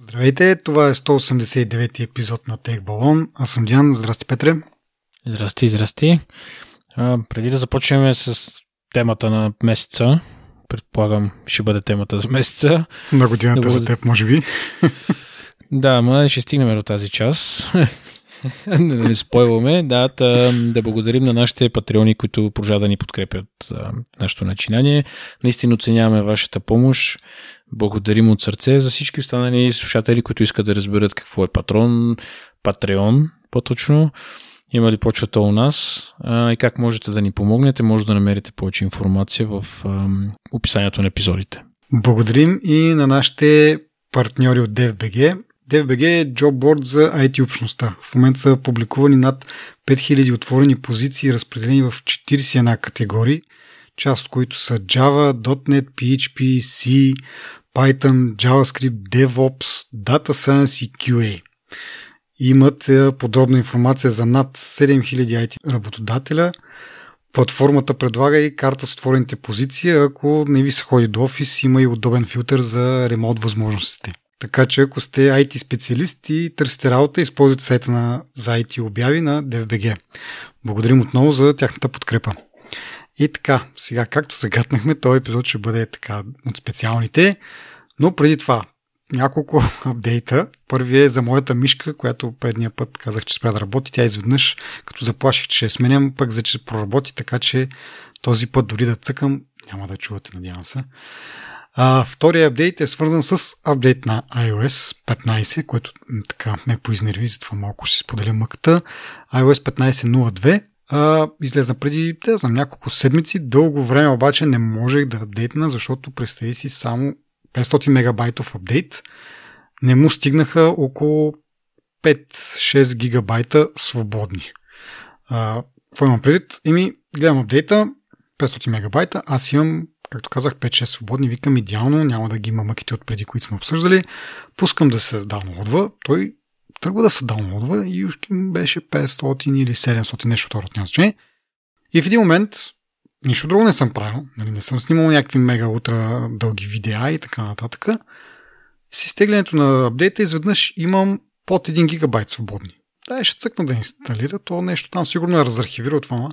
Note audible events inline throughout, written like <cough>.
Здравейте, това е 189 епизод на Тех Балон. Аз съм Диан. Здрасти, Петре. Здрасти, здрасти. А, преди да започнем с темата на месеца, предполагам, ще бъде темата за месеца. На годината да за теб, може би. <laughs> Да, ма ще стигнем до тази час. <laughs> не, не спойваме. Да, да, да благодарим на нашите патреони, които продължават да ни подкрепят нашето начинание. Наистина оценяваме вашата помощ. Благодарим от сърце за всички останали слушатели, които искат да разберат какво е патрон, патреон, по-точно. Има ли почвата у нас и как можете да ни помогнете, може да намерите повече информация в описанието на епизодите. Благодарим и на нашите партньори от DFBG. DFBG е джобборд за IT общността. В момента са публикувани над 5000 отворени позиции, разпределени в 41 категории, част от които са Java, .NET, PHP, C, Python, JavaScript, DevOps, Data Science и QA. Имат е, подробна информация за над 7000 IT работодателя. Платформата предлага и карта с отворените позиции. Ако не ви се ходи до офис, има и удобен филтър за ремонт възможностите. Така че ако сте IT специалист и търсите работа, използвайте сайта на, за IT обяви на DFBG. Благодарим отново за тяхната подкрепа. И така, сега както загатнахме, този епизод ще бъде така от специалните, но преди това няколко <laughs> апдейта. Първият е за моята мишка, която предния път казах, че спря да работи. Тя изведнъж, като заплаших, че сменям, пък за че проработи, така че този път дори да цъкам, няма да чувате, надявам се. А, втория апдейт е свързан с апдейт на iOS 15, което така ме поизнерви, затова малко ще споделя мъката. iOS 15.02 а, излезна преди, да знам, няколко седмици. Дълго време обаче не можех да апдейтна, защото представи си само 500 мегабайтов апдейт. Не му стигнаха около 5-6 гигабайта свободни. А, какво имам предвид? Ими, гледам апдейта, 500 мегабайта, аз имам, както казах, 5-6 свободни, викам идеално, няма да ги има мъките от преди, които сме обсъждали. Пускам да се даунлодва, той тръгва да се даунлодва и ушки беше 500 или 700, нещо второ от значение. И в един момент, нищо друго не съм правил, нали, не съм снимал някакви мега утра дълги видеа и така нататък. С изтеглянето на апдейта изведнъж имам под 1 гигабайт свободни. Да, ще цъкна да инсталира, то нещо там сигурно е разархивирал това.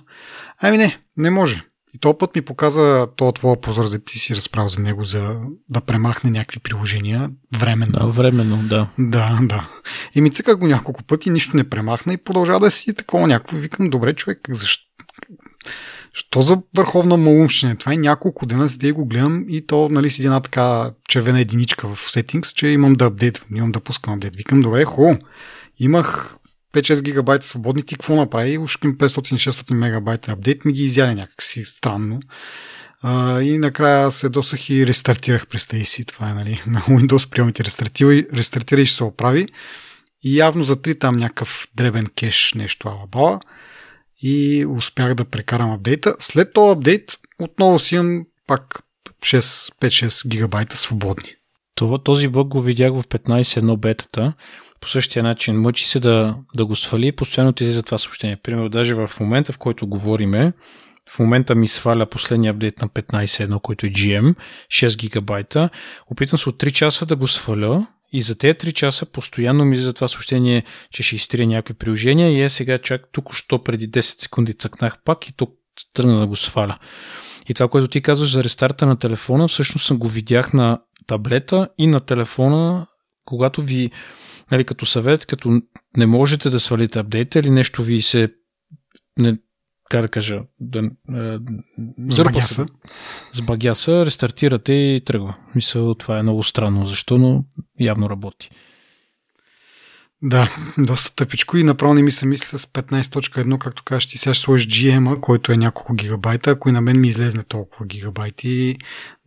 Ами не, не може. И този път ми показа то твоя прозорец, ти си разправил за него, за да премахне някакви приложения временно. Да, временно, да. Да, да. И ми цъках го няколко пъти, нищо не премахна и продължава да си такова някакво. Викам, добре, човек, защо? Що за върховна малумщина? Това е няколко дена, седи го гледам и то, нали, си една така червена единичка в settings, че имам да апдейтвам, имам да пускам апдейт. Викам, добре, хубаво. Имах 5-6 гигабайта свободни, ти какво направи? Ушким 500-600 мегабайта апдейт ми ги изяде някакси странно. А, и накрая се досах и рестартирах, представи си. Това е нали, <laughs> на Windows приемите рестартира, рестартира и ще се оправи. И явно затри там някакъв дребен кеш, нещо алабала. И успях да прекарам апдейта. След този апдейт отново си имам пак 5-6 гигабайта свободни. Това, този бъг го видях в 15.1 бетата по същия начин мъчи се да, да го свали, постоянно ти за това съобщение. Примерно, даже в момента, в който говориме, в момента ми сваля последния апдейт на 15.1, който е GM, 6 гигабайта. Опитвам се от 3 часа да го сваля и за тези 3 часа постоянно ми за това съобщение, че ще изтрия някакви приложения и е сега чак тук, що преди 10 секунди цъкнах пак и тук тръгна да го сваля. И това, което ти казваш за рестарта на телефона, всъщност го видях на таблета и на телефона, когато ви нали, като съвет, като не можете да свалите апдейта или нещо ви се не, как да кажа, да, е, сбагяса. сбагяса, рестартирате и тръгва. Мисля, това е много странно, защо, но явно работи. Да, доста тъпичко и направо не ми се мисли с 15.1, както кажеш ти сега ще сложиш GM, който е няколко гигабайта, ако и на мен ми излезне толкова гигабайти,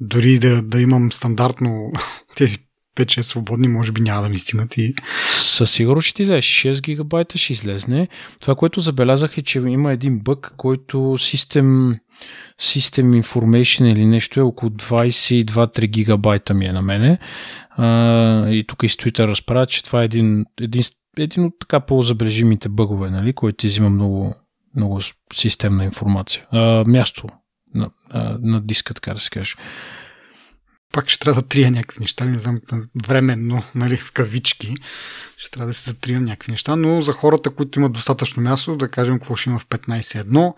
дори да, да имам стандартно <laughs> тези 5-6 свободни, може би няма да ми стигнат и... Със сигурност ще ти взеш 6 гигабайта, ще излезне. Това, което забелязах е, че има един бък, който System, System Information или нещо е около 22-3 гигабайта ми е на мене. А, и тук и с Twitter разправят, че това е един, един, един от така по-забележимите бъгове, нали, който ти взима много, много системна информация. А, място на, на диска, така да се каже. Пак ще трябва да трия някакви неща, не знам, временно, нали, в кавички, ще трябва да се затрия някакви неща, но за хората, които имат достатъчно място, да кажем какво ще има в 15.1,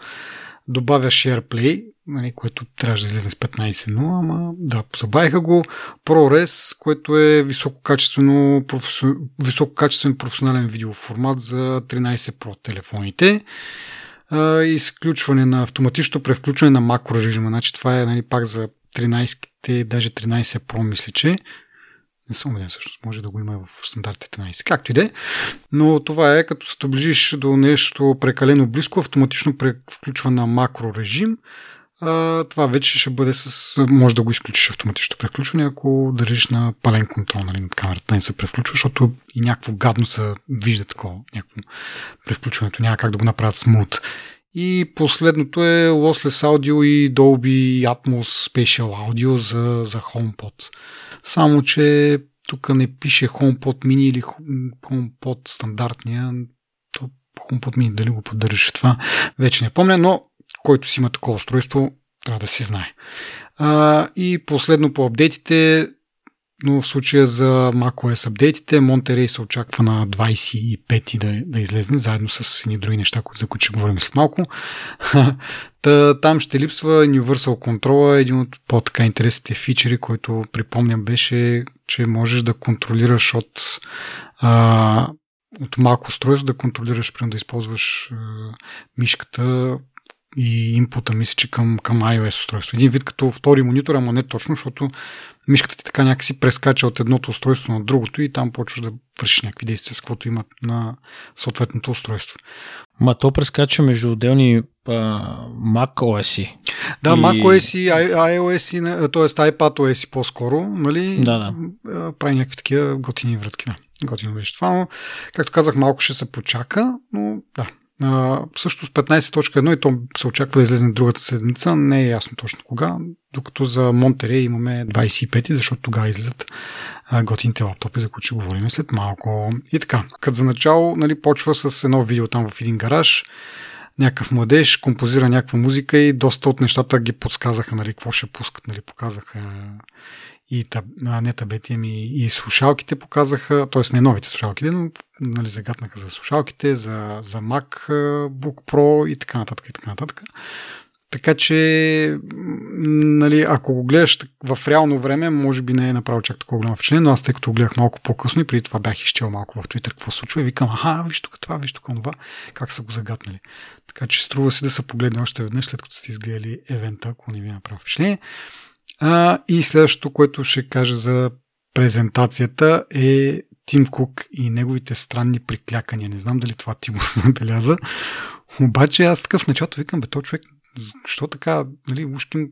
добавя SharePlay, нали, което трябваше да излезе с 15.0, ама да, забавиха го. ProRes, което е висококачествено, професион... висококачествен професионален видеоформат за 13 Pro телефоните. А, изключване на автоматично превключване на макро режима. Значи това е нали, пак за 13-те, даже 13 Pro мисля, че не съм убеден всъщност, може да го има в стандартите 13. Както и да е. Но това е, като се доближиш до нещо прекалено близко, автоматично включва на макро режим. А, това вече ще бъде с... Може да го изключиш автоматично преключване, ако държиш на пален контрол нали, над камерата, не се превключва, защото и някакво гадно се вижда такова, някакво превключването, няма как да го направят смут. И последното е Lossless Audio и Dolby Atmos Special Audio за, за HomePod. Само, че тук не пише HomePod Mini или HomePod стандартния. HomePod Mini дали го поддържаше това, вече не помня, но който си има такова устройство, трябва да си знае. А, и последно по апдейтите, но в случая за macOS апдейтите, Monterey се очаква на 25 да, да излезне, заедно с едни други неща, за които ще говорим след малко. <laughs> Та, там ще липсва Universal Control, един от по-така интересните фичери, който припомням беше, че можеш да контролираш от а, от малко устройство да контролираш, примерно да използваш а, мишката и импута, мисля, че към, към iOS устройство. Един вид като втори монитор, ама не точно, защото мишката ти така някакси прескача от едното устройство на другото и там почваш да вършиш някакви действия с каквото имат на съответното устройство. Ма то прескача между отделни а, Mac OS. Да, и... Mac OS и iOS, т.е. iPad OS по-скоро, нали? Да, да. Прави някакви такива готини вратки. Да. Готино беше това, но както казах, малко ще се почака, но да, а, също с 15.1 и то се очаква да излезе другата седмица. Не е ясно точно кога, докато за Монтерей имаме 25, защото тогава излизат а, готините лаптопи, за които ще говорим след малко. И така, като за начало нали, почва с едно видео там в един гараж, някакъв младеж композира някаква музика и доста от нещата ги подсказаха, нали, какво ще пускат, нали, показаха и таб, не таблети, ами и слушалките показаха, т.е. не новите слушалки, но нали, загаднаха за слушалките, за, за MacBook Pro и така нататък и така нататък. Така че, нали, ако го гледаш в реално време, може би не е направил чак такова голямо впечатление, но аз тъй като го гледах малко по-късно и преди това бях изчел малко в Twitter какво случва и викам, аха, виж тук това, виж тук това, как са го загаднали. Така че струва си да се погледне още веднъж, след като сте изгледали евента, ако не ви е направил впечатление. А, и следващото, което ще кажа за презентацията е Тим Кук и неговите странни приклякания. Не знам дали това ти го <laughs> забеляза. Обаче аз такъв началото викам, бе, то човек, защо така, нали, ушким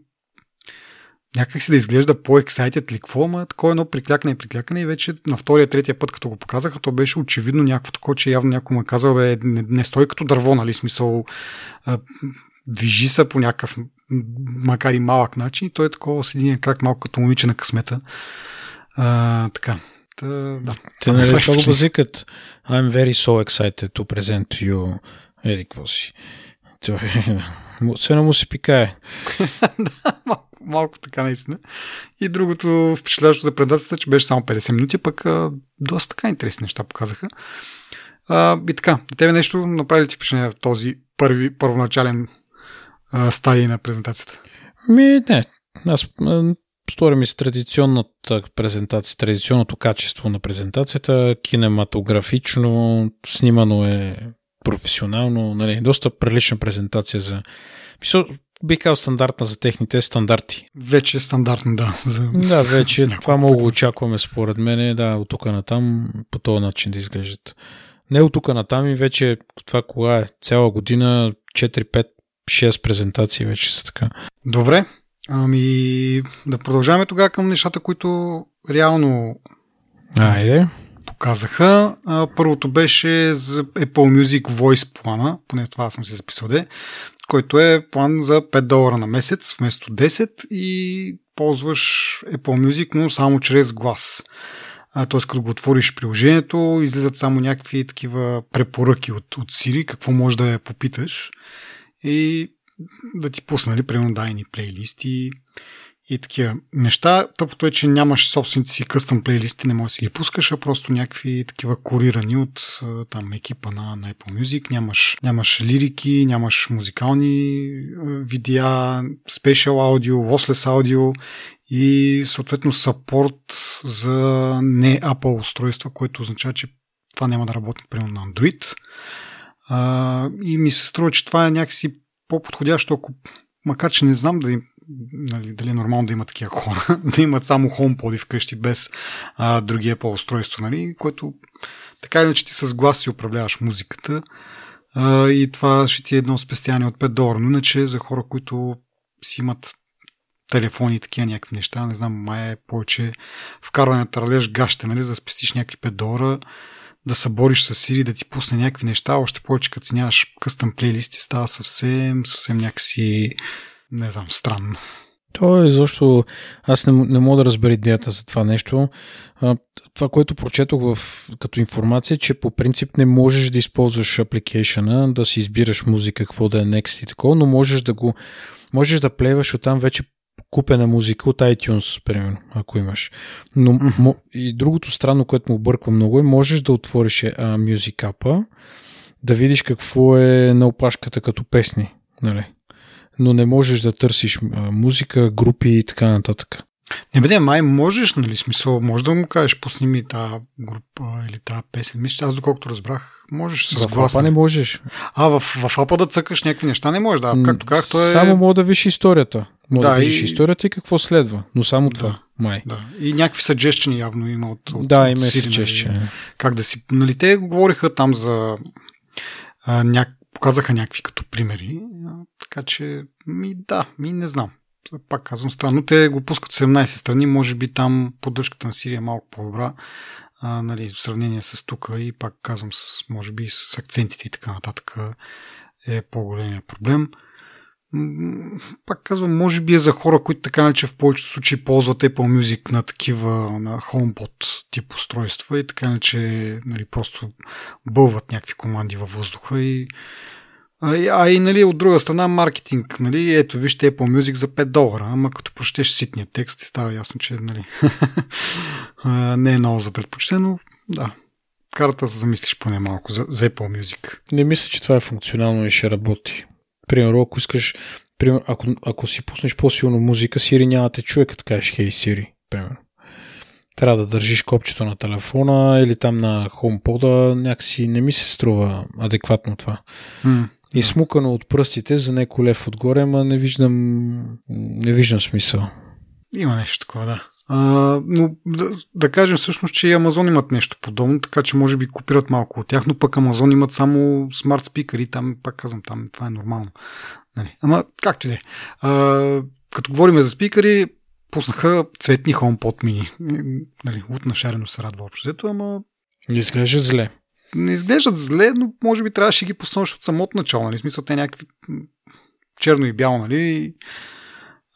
някак си да изглежда по-ексайтед ли какво, ама такова едно приклякане и приклякане и вече на втория, третия път, като го показаха, то беше очевидно някакво такова, че явно някой му е казал, бе, не, не стой като дърво, нали, смисъл, а, движи се по някакъв макар и малък начин. И той е такова с един крак малко като момиче на късмета. А, така. Та, да. Те нали това го базикат I'm very so excited to present to you Еди, какво си? Не му се пикае. <laughs> да, малко, малко така наистина. И другото впечатляващо за презентацията, че беше само 50 минути, пък а, доста така интересни неща показаха. А, и така, тебе нещо направи ли ти впечатление в този първи, първоначален стадии на презентацията? Ми, не. Аз стори ми с традиционната презентация, традиционното качество на презентацията, кинематографично, снимано е професионално, нали, доста прилична презентация за... Мисъл, бих казал стандартна за техните стандарти. Вече е стандартно, да. За... Да, вече това да очакваме според мен, да, от тук на там по този начин да изглеждат. Не от тук на там и вече това кога е цяла година, 4-5 6 презентации вече са така. Добре. Ами да продължаваме тогава към нещата, които реално Айде. показаха. Първото беше за Apple Music Voice плана, поне това съм си записал де, който е план за 5 долара на месец вместо 10 и ползваш Apple Music, но само чрез глас. Т.е. като го отвориш приложението, излизат само някакви такива препоръки от, от Siri, какво може да я попиташ и да ти пусна, нали, примерно дай ни плейлисти и такива неща. Тъпото е, че нямаш собствените си къстъм плейлисти, не можеш да си ги пускаш, а просто някакви такива корирани от там екипа на, на Apple Music. Нямаш, нямаш лирики, нямаш музикални видеа, спешъл аудио, lossless аудио и съответно сапорт за не Apple устройства, което означава, че това няма да работи примерно на Android. А, и ми се струва, че това е някакси по-подходящо, ако макар че не знам да им, нали, дали е нормално да има такива хора, <laughs> да имат само HomePod вкъщи без а, други Apple устройства, нали, което така иначе ти с глас си управляваш музиката а, и това ще ти е едно спестяване от 5 долара. Но иначе за хора, които си имат телефони и такива някакви неща, не знам, май е повече вкарване на тралеж гащите, нали, за да спестиш някакви 5 долара, да се бориш с Siri, да ти пусне някакви неща, още повече като си нямаш къстъм плейлисти, става съвсем, съвсем някакси, не знам, странно. То е защо аз не, не мога да разбера идеята за това нещо. Това, което прочетох в, като информация, че по принцип не можеш да използваш апликейшена, да си избираш музика, какво да е next и такова, но можеш да го можеш да плейваш оттам вече купена музика от iTunes, примерно, ако имаш. Но mm-hmm. и другото странно, което му обърква много е, можеш да отвориш а, Music App, да видиш какво е на опашката като песни, нали? Но не можеш да търсиш а, музика, групи и така нататък. Не бе, май можеш, нали, смисъл, може да му кажеш, пусни ми тази група или тази песен. Мисля, аз доколкото разбрах, можеш с глас. В не можеш. А, в, в апа да цъкаш някакви неща не можеш, да. Както как, то е... Само мога да виж историята. Може да, да видиш и... историята и какво следва, но само да, това, май. Да. И някакви съджещени явно има от, от Да, има съджещени. Нали, как да си... Нали, те говориха там за... А, ня... Показаха някакви като примери, така че ми да, ми не знам. Пак казвам странно. Те го пускат в 17 страни, може би там поддръжката на Сирия е малко по-добра, а, нали, в сравнение с тук и пак казвам, с, може би с акцентите и така нататък е по-големия проблем пак казвам, може би е за хора, които така че в повечето случаи ползват Apple Music на такива на HomePod тип устройства и така че нали, просто бълват някакви команди във въздуха и а, а и нали, от друга страна маркетинг, нали, ето вижте Apple Music за 5 долара, ама като прочетеш ситния текст и става ясно, че нали, <laughs> не е много за предпочитане, но да, карата се замислиш поне малко за, за Apple Music. Не мисля, че това е функционално и ще работи. Примерно, ако искаш, пример, ако, ако си пуснеш по-силно музика, Siri няма те чуе, като кажеш Hey Siri, примерно. Трябва да държиш копчето на телефона или там на HomePod, някакси не ми се струва адекватно това. Mm. И смукано от пръстите за неко лев отгоре, ама не виждам, не виждам смисъл. Има нещо такова, да. А, но да, да кажем всъщност, че и Амазон имат нещо подобно, така че може би копират малко от тях, но пък Амазон имат само смарт спикъри, там, пак казвам, там това е нормално. Нали. Ама, както и да е. Като говорим за спикъри, пуснаха цветни HomePod mini. Нали, от нашарено се радва общо взето, ама... Не изглеждат зле. Не изглеждат зле, но може би трябваше да ги пуснеш от самото начало. Нали? В смисъл, те някакви черно и бяло, нали?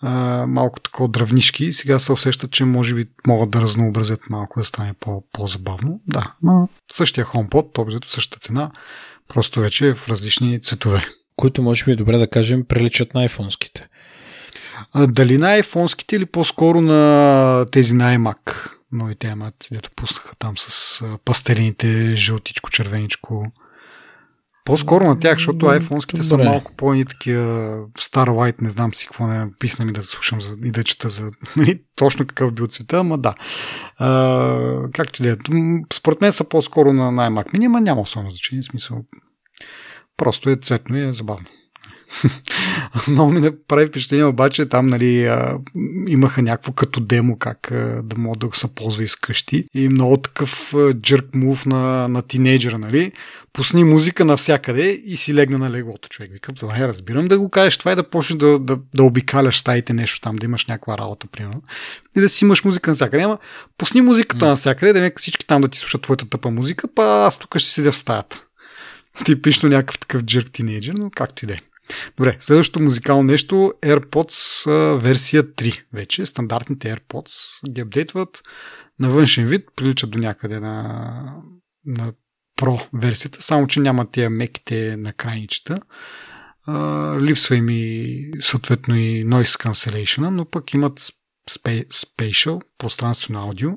а, малко такова дръвнишки и сега се усещат, че може би могат да разнообразят малко, да стане по- по-забавно. Да, но същия HomePod, обзето същата цена, просто вече е в различни цветове. Които може би е добре да кажем приличат на iPhone-ските. А, дали на iPhone-ските или по-скоро на тези на iMac? Новите iMac, дето пуснаха там с пастелините жълтичко-червеничко. По-скоро на тях, защото iPhone-ските са малко по-ни такива Starlight, не знам си какво не писна ми да слушам за, и да чета за <laughs> нали, точно какъв бил цвета, ама да. А, както и да е. Според мен са по-скоро на, на iMac Mini, ама няма особено значение, смисъл. Просто е цветно и е забавно. <laughs> Много ми не прави впечатление, обаче там нали, а, имаха някакво като демо как а, да мога да се ползва из къщи и много такъв джърк мув на, на тинейджера, нали? Пусни музика навсякъде и си легна на леглото, човек. Викам, добре, разбирам да го кажеш това и да почнеш да, да, да обикаляш стаите нещо там, да имаш някаква работа, примерно. И да си имаш музика навсякъде. Ама пусни музиката mm. навсякъде, да всички там да ти слушат твоята тъпа музика, па аз тук ще седя в стаята. Типично някакъв такъв джърк тинейджер, но както и да е. Добре, следващото музикално нещо AirPods версия 3 вече. Стандартните AirPods ги апдейтват на външен вид, приличат до някъде на, на Pro версията, само че няма тия меките на крайничета. липсва им и съответно и noise cancellation, но пък имат Spatial, пространствено аудио,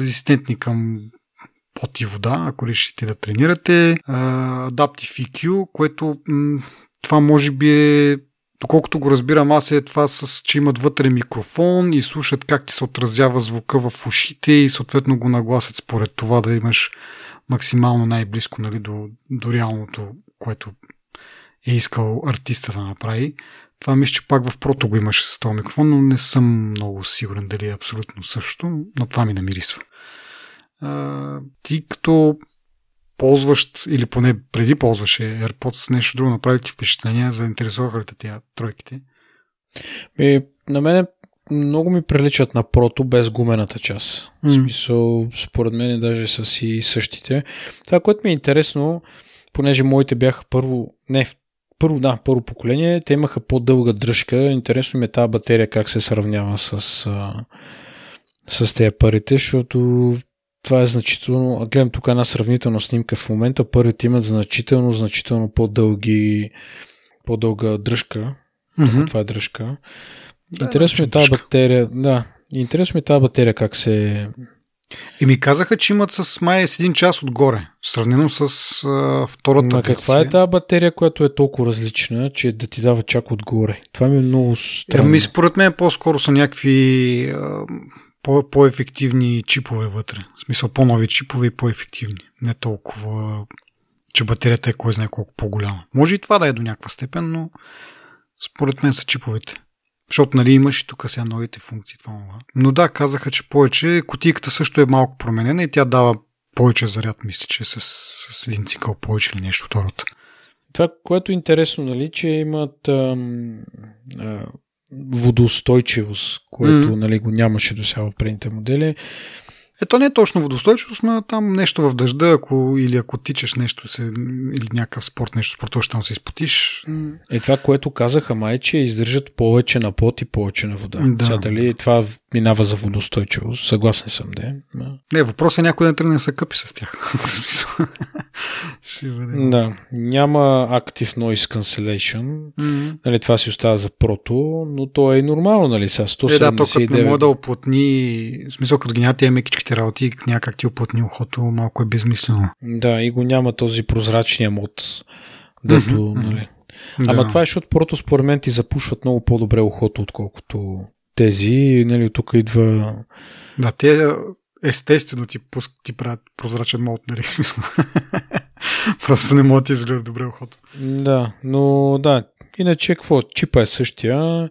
резистентни към пот и вода, ако решите да тренирате. Adaptive EQ, което това може би е Доколкото го разбирам аз е това с, че имат вътре микрофон и слушат как ти се отразява звука в ушите и съответно го нагласят според това да имаш максимално най-близко нали, до, до реалното, което е искал артиста да направи. Това мисля, че пак в прото го имаше с този микрофон, но не съм много сигурен дали е абсолютно също, но това ми намирисва. А, ти като ползващ или поне преди ползваше AirPods нещо друго, направи ти впечатление, заинтересуваха ли те тия тройките? И, на мен много ми приличат на прото без гумената част. Mm. В смисъл, според мен даже са си същите. Това, което ми е интересно, понеже моите бяха първо, не, първо, да, първо поколение, те имаха по-дълга дръжка. Интересно ми е тази батерия как се сравнява с, с тези парите, защото това е значително. Гледам тук една сравнителна снимка в момента. Първите имат значително, значително по-дълги, по-дълга дръжка. Mm-hmm. Това е дръжка. Да, интересно ми е тази батерия. Да, интересно ми е тази батерия как се. И ми казаха, че имат с май с един час отгоре, сравнено с а, втората Ма каква е тази батерия, която е толкова различна, че да ти дава чак отгоре? Това ми е много странно. Ами според мен по-скоро са някакви а, по- по-ефективни чипове вътре. В смисъл по-нови чипове и по-ефективни. Не толкова, че батерията е кой знае колко по-голяма. Може и това да е до някаква степен, но според мен са чиповете. Защото нали имаш и тук сега новите функции. Това, това. Но да, казаха, че повече. Котийката също е малко променена и тя дава повече заряд, мисля, че с, с един цикъл повече или нещо второто. Това, което е интересно, нали, че имат ам, а, водоустойчивост, което mm. нали, го нямаше до сега в предните модели. Ето не е точно водостойчивост, но там нещо в дъжда, ако, или ако тичаш нещо, се, или някакъв спорт, нещо спортуваш, там се изпотиш. Е това, което казаха май, че издържат повече на пот и повече на вода. Да. Сега дали това минава за водостойчивост? Съгласен съм, да. Не, въпросът е някой да тръгне да се къпи с тях. <laughs> Ще бъде. Да. Няма Active Noise Cancellation. Mm-hmm. Нали, това си остава за прото, но то е и нормално, нали? Сега 179. Е, да, то не може да оплътни, в смисъл като ги няма тия мекичките работи, някак ти оплътни ухото, малко е безмислено. Да, и го няма този прозрачния мод, дето, mm-hmm. нали. Да. Ама това е, защото прото според мен ти запушват много по-добре ухото, отколкото тези, нали, тук идва... Да, те естествено ти, пуск, ти правят прозрачен мод, нали, <laughs> смисъл. Просто не могат да изгледат добре ухото. Да, но да, иначе какво, чипа е същия,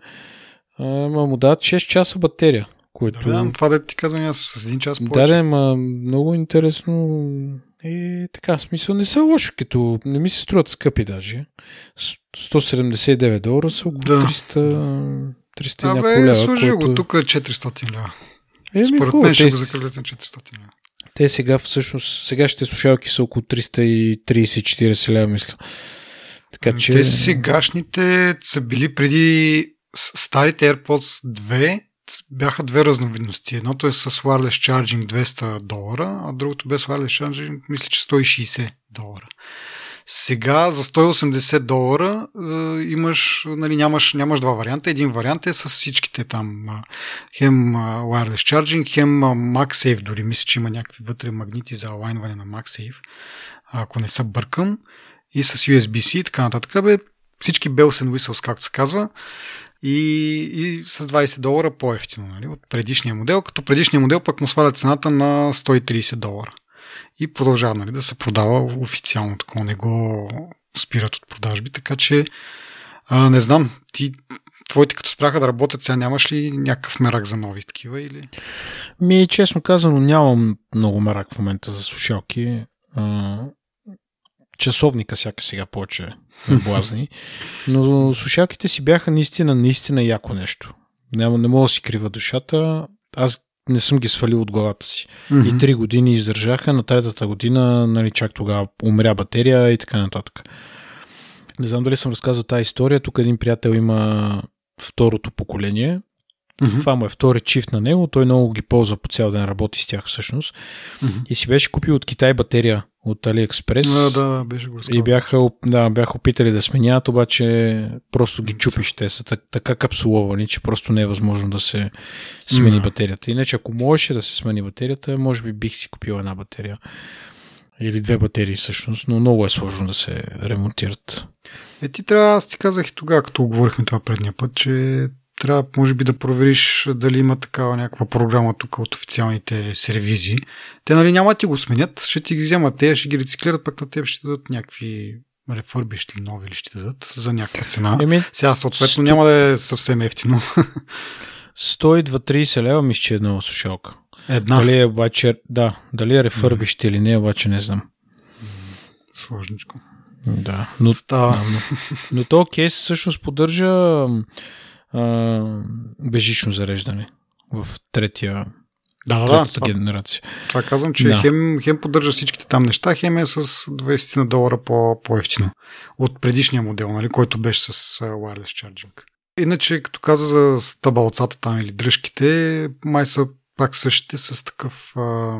ама му дадат 6 часа батерия. Което... Да, това да ти казвам аз с един час повече. Да, ма много интересно. И така, смисъл не са лошо, като не ми се струват скъпи даже. 179 долара са около да. 300, 300 а, няколко лева. Служи което... го, тук е 400 лева. Е, Според мен ще го закалят на 400 лева. Те сега всъщност, сегашните слушалки са около 330-40 лева, мисля. Така, че... Те сегашните са били преди старите AirPods 2 бяха две разновидности. Едното е с wireless charging 200 долара, а другото без wireless charging мисля, че 160 долара. Сега за 180 долара е, имаш, нали, нямаш, нямаш два варианта. Един вариант е с всичките там хем wireless charging, хем MagSafe, дори мисля, че има някакви вътре магнити за алайнване на MagSafe, ако не се бъркам, и с USB-C и така нататък. Бе, всички bells and whistles, както се казва и, и с 20 долара по-ефтино нали, от предишния модел, като предишния модел пък му сваля цената на 130 долара. И продължава нали, да се продава официално, такова не го спират от продажби, така че а, не знам, ти твоите като спряха да работят, сега нямаш ли някакъв мерак за нови такива или? Ми, честно казано, нямам много мерак в момента за слушалки часовника сяка сега повече блазни. Но слушалките си бяха наистина, наистина яко нещо. Няма, не мога да си крива душата. Аз не съм ги свалил от главата си. Mm-hmm. И три години издържаха, на третата година, нали, чак тогава умря батерия и така нататък. Не знам дали съм разказал тази история. Тук един приятел има второто поколение Mm-hmm. Това му е втори чифт на него. Той много ги ползва по цял ден, работи с тях всъщност. Mm-hmm. И си беше купил от Китай батерия от AliExpress. Да, да, беше го И бяха, да, бяха опитали да сменят, обаче просто ги чупиш. Те са така капсуловани, че просто не е възможно да се смени mm-hmm. батерията. Иначе ако можеше да се смени батерията, може би бих си купил една батерия. Или две батерии всъщност, но много е сложно да се ремонтират. Е, ти трябва, аз ти казах и тогава, като говорихме това предния път, че трябва, може би, да провериш дали има такава някаква програма тук от официалните сервизи. Те, нали, няма да ти го сменят, ще ти ги вземат те, ще ги рециклират, пък на теб ще дадат някакви рефърбищ ли нови ли ще дадат за някаква цена. Еми, Сега, съответно, сто... няма да е съвсем ефтино. 120-30 лева мисля, че е една слушалка. Една. Дали е обаче, да, дали е рефърбищ mm. или не, обаче не знам. Сложничко. Да, но, Става. Но, но то кейс всъщност поддържа а, бежично зареждане в третия да, да, да, генерация. Това казвам, че да. хем, хем поддържа всичките там неща, хем е с 20 на долара по, по-ефтино от предишния модел, нали, който беше с wireless charging. Иначе, като каза за стъбалцата там или дръжките, май са пак същите с такъв а,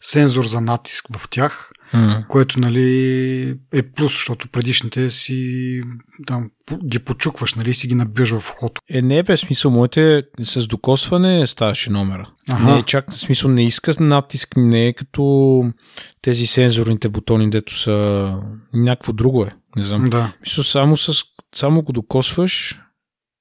сензор за натиск в тях, mm. което нали, е плюс, защото предишните си там, ги почукваш, нали, си ги набираш в вход. Е, не е без смисъл. Моите с докосване ставаше номера. Ага. Не чак, в смисъл не иска натиск, не е като тези сензорните бутони, дето са някакво друго е. Не знам. Да. Мисъл, само, с, само го докосваш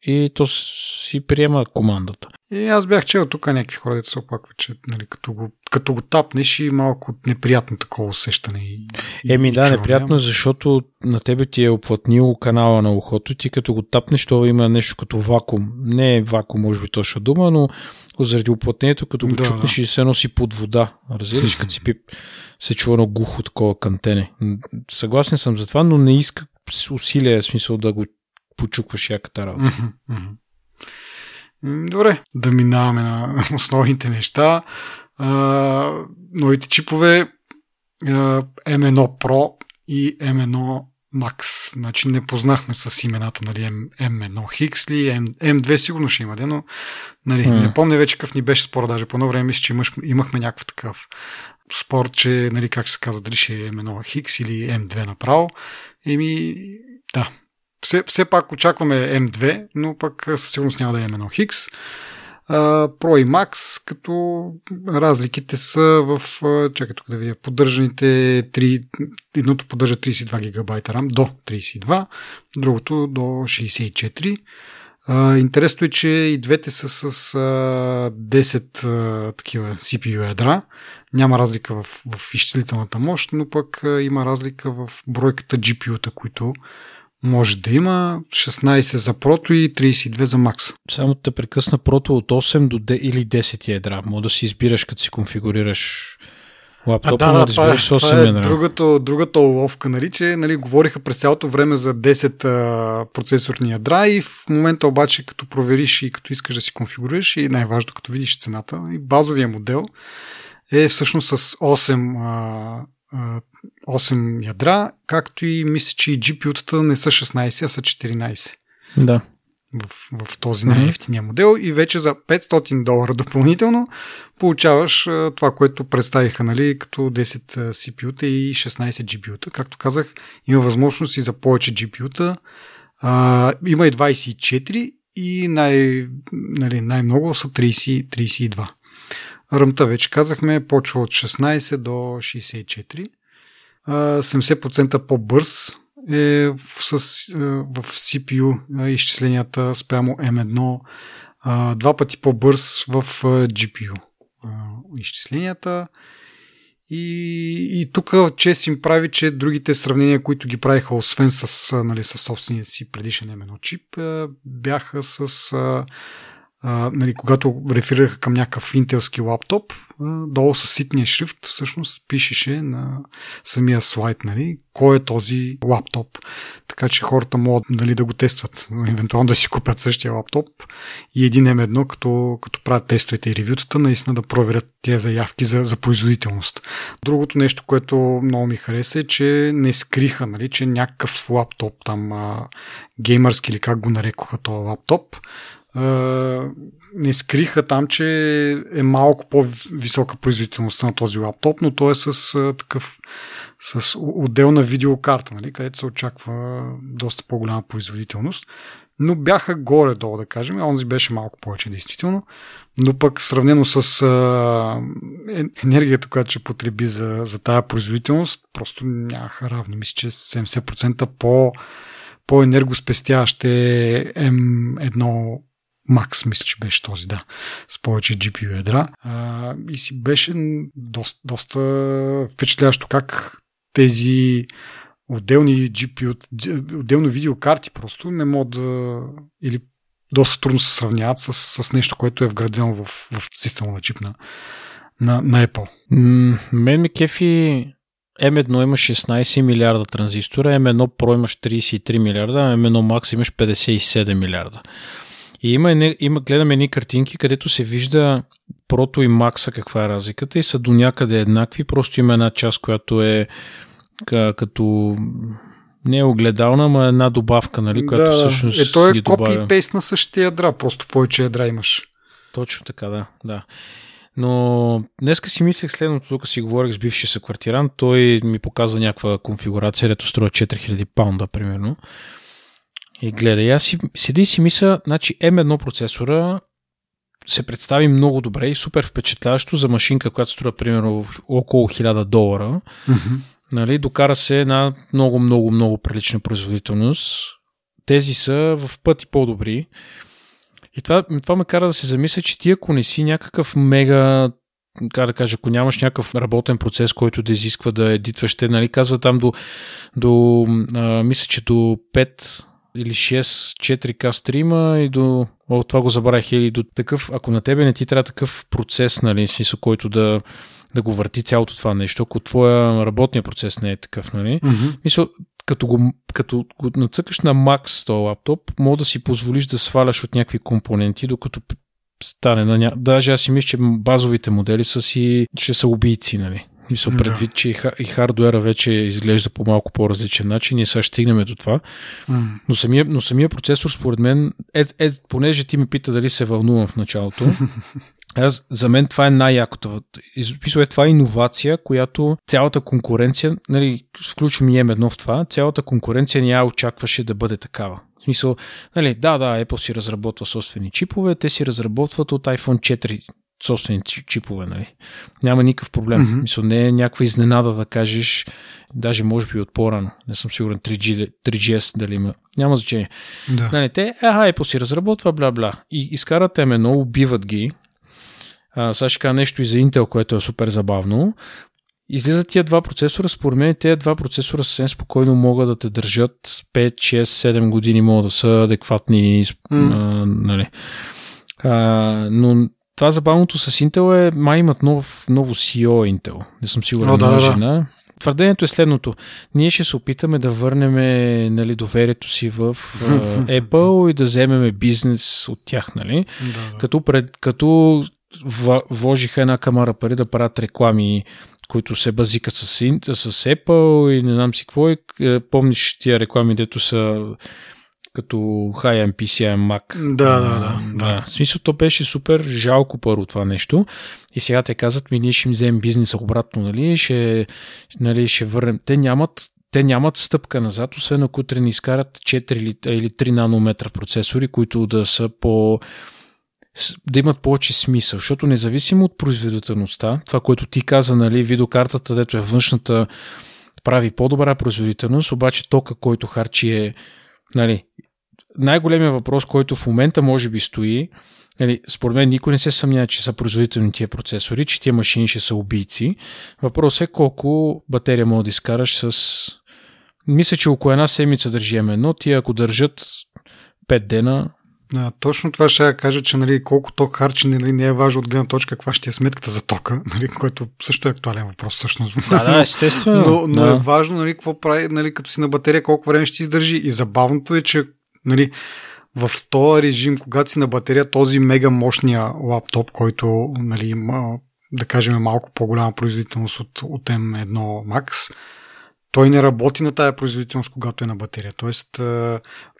и то си приема командата. И аз бях чел тук някакви хора, които се оплакват, че нали, като, го, като го тапнеш и малко неприятно такова усещане. И, Еми и да, неприятно, защото на тебе ти е оплътнил канала на ухото и ти като го тапнеш, то има нещо като вакуум. Не е вакуум, може би точно дума, но заради оплътнението, като го да, чупнеш да. и се носи под вода. Разбираш, <laughs> като си пип, се чува на глухо такова кантене. Съгласен съм за това, но не иска усилия, в смисъл да го почукваш яката работа. Добре, да минаваме на <laughs> основните неща. А, новите чипове а, M1 Pro и M1 Max. Значи не познахме с имената, нали, M, 1 Hix ли, M, M2 сигурно ще има, но нали, mm. не помня вече какъв ни беше спор, даже по едно време мисля, че имаш, имахме някакъв такъв спор, че, нали, как се казва, дали ще е M1 Hix или M2 направо. Еми, да, все, все пак очакваме M2, но пък със сигурност няма да е M1 Higgs. Uh, Pro и Max, като разликите са в, чакай тук да видя, поддържаните 3, едното поддържа 32 гигабайта RAM до 32, другото до 64. Uh, интересно е, че и двете са с uh, 10 uh, такива CPU ядра. Няма разлика в, в изчислителната мощ, но пък има разлика в бройката GPU-та, които може да има 16 за прото и 32 за макс. Само те прекъсна прото от 8 до 10 или 10 ядра. Може да си избираш, като си конфигурираш лаптопа, а, да, да, да е, това е другата, другата уловка, нали, че нали, говориха през цялото време за 10 а, процесорни ядра и в момента обаче като провериш и като искаш да си конфигурираш и най-важно като видиш цената и базовия модел е всъщност с 8 а, 8 ядра, както и мисля, че и GPU-тата не са 16, а са 14. Да. В, в този най-ефтиния модел и вече за 500 долара допълнително получаваш това, което представиха нали, като 10 CPU-та и 16 GPU-та. Както казах, има възможност и за повече GPU-та. А, има и 24 и най, нали, най-много са 30, 32. Ръмта вече казахме, почва от 16 до 64. 70% по-бърз е в, с, в CPU изчисленията спрямо M1, два пъти по-бърз в GPU изчисленията. И, и тук чест им прави, че другите сравнения, които ги правиха, освен с, нали, с собствения си предишен M1 чип, бяха с нали, когато реферираха към някакъв интелски лаптоп, долу с ситния шрифт всъщност пишеше на самия слайд, нали, кой е този лаптоп. Така че хората могат нали, да го тестват, евентуално да си купят същия лаптоп и един M1, като, като правят тестовете и ревютата, наистина да проверят тези заявки за, за производителност. Другото нещо, което много ми хареса е, че не скриха, нали, че някакъв лаптоп там, геймърски или как го нарекоха този лаптоп, не скриха там, че е малко по-висока производителността на този лаптоп, но той е с а, такъв с отделна видеокарта, нали, където се очаква доста по-голяма производителност. Но бяха горе-долу, да кажем. Онзи беше малко повече, действително. Но пък сравнено с а, енергията, която ще потреби за, за тая производителност, просто нямаха равни. Мисля, че 70% по, по-енергоспестяващ е M1 Max, мисля, че беше този, да, с повече GPU ядра. А, и си беше доста, доста впечатляващо как тези отделни GPU, отделно видеокарти просто не могат да или доста трудно се сравняват с, с нещо, което е вградено в, в система на чип на, на, на Apple. мен ми кефи M1 има 16 милиарда транзистора, M1 Pro имаш 33 милиарда, а M1 Max имаш 57 милиарда. И има, има, гледаме едни картинки, където се вижда прото и макса каква е разликата и са до някъде еднакви, просто има една част, която е като не е огледална, ама една добавка, нали, която да, всъщност Е, то е копи и пейст на същите ядра, просто повече ядра имаш. Точно така, да. да. Но днеска си мислех следното, тук си говорих с бившия се квартирант, той ми показва някаква конфигурация, ето струва 4000 паунда, примерно. И гледай, аз си, седи и си мисля, значи M1 процесора се представи много добре и супер впечатляващо за машинка, която струва примерно около 1000 долара. Mm-hmm. Нали, докара се една много, много, много прилична производителност. Тези са в пъти по-добри. И това, това ме кара да се замисля, че ти ако не си някакъв мега как да кажа, ако нямаш някакъв работен процес, който да изисква да едитваш, те, нали, казва там до, до а, мисля, че до 5 или 6 4K стрима и до о, това го забравих или до такъв, ако на тебе не ти трябва такъв процес, нали, смисъл, който да, да го върти цялото това нещо, ако твоя работния процес не е такъв, нали, mm-hmm. мисъл, като го, като го нацъкаш на Max този лаптоп, мога да си позволиш да сваляш от някакви компоненти, докато стане на ня... Даже аз си мисля, че базовите модели са си, ще са убийци, нали. Мисля, предвид, че и хардуера вече изглежда по малко по-различен начин и сега ще стигнем до това. Но, самия, но самия процесор, според мен, е, е, понеже ти ме пита дали се вълнувам в началото, <laughs> аз, за мен това е най-якото. Писал е това иновация, която цялата конкуренция, нали, включвам и едно в това, цялата конкуренция ня очакваше да бъде такава. Смисъл, нали, да, да, Apple си разработва собствени чипове, те си разработват от iPhone 4 собствени чипове, нали. Няма никакъв проблем. Mm-hmm. Мисля, не е някаква изненада да кажеш, даже може би от по-рано, не съм сигурен 3G, 3GS дали има. Няма значение. Да. Нали, те, аха, Apple си разработва, бла-бла. И изкарат едно, убиват ги. А, сега ще кажа нещо и за Intel, което е супер забавно. Излизат тия два процесора, според мен тези два процесора съвсем спокойно могат да те държат 5, 6, 7 години, могат да са адекватни. Mm. А, нали. а, но това забавното с Intel е, май имат нов, ново CEO Intel. Не съм сигурен, О, да, да, жена. Твърдението е следното. Ние ще се опитаме да върнем нали, доверието си в uh, <laughs> Apple и да вземем бизнес от тях, нали? Да, да. Като, пред, като вложиха една камара пари да правят реклами, които се базикат с, с Apple и не знам си какво. И, е, помниш тия реклами, дето са като High PCI Mac. Да, да, да. да. В смисъл, то беше супер жалко първо това нещо. И сега те казват ми, ние ще им вземем бизнеса обратно, нали, ще, нали, ще върнем. Те нямат те нямат стъпка назад, освен ако утре ни изкарат 4 или, или 3 нанометра процесори, които да са по да имат повече смисъл, защото независимо от производителността, това, което ти каза, нали, видеокартата, дето е външната, прави по-добра производителност, обаче тока, който харчи е нали, най-големият въпрос, който в момента може би стои, нали, според мен никой не се съмнява, че са производителни тия процесори, че тия машини ще са убийци. Въпросът е колко батерия може да изкараш с... Мисля, че около една седмица държи но ти ако държат 5 дена, а, точно това ще я кажа, че нали, колко ток харчи нали, не е важно от гледна точка каква ще е сметката за тока, нали, което също е актуален въпрос всъщност. Да, да, естествено. но, но да. е важно нали, какво прави, нали, като си на батерия, колко време ще издържи. И забавното е, че нали, в този режим, когато си на батерия, този мега мощния лаптоп, който нали, има, да кажем, малко по-голяма производителност от, от M1 Max, той не работи на тая производителност, когато е на батерия. Тоест,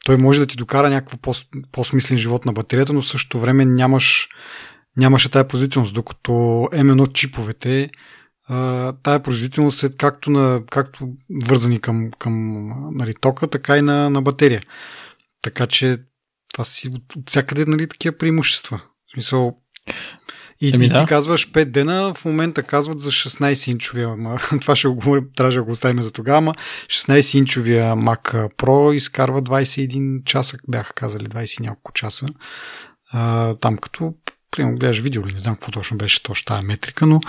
той може да ти докара някакво по-смислен живот на батерията, но в същото време нямаш, нямаше тая производителност, докато M1 чиповете, тая производителност е както, на, както вързани към, към нали, тока, така и на, на батерия. Така че това си от, от всякъде нали, такива преимущества. В смисъл, и, Еми, да. ти казваш 5 дена, в момента казват за 16-инчовия, ама, <laughs> това ще го говорим, трябваше да го оставим за тогава, 16-инчовия Mac Pro изкарва 21 часа, бяха казали 20 няколко часа. А, там като, примерно, гледаш видео ли, не знам какво точно беше точно тази метрика, но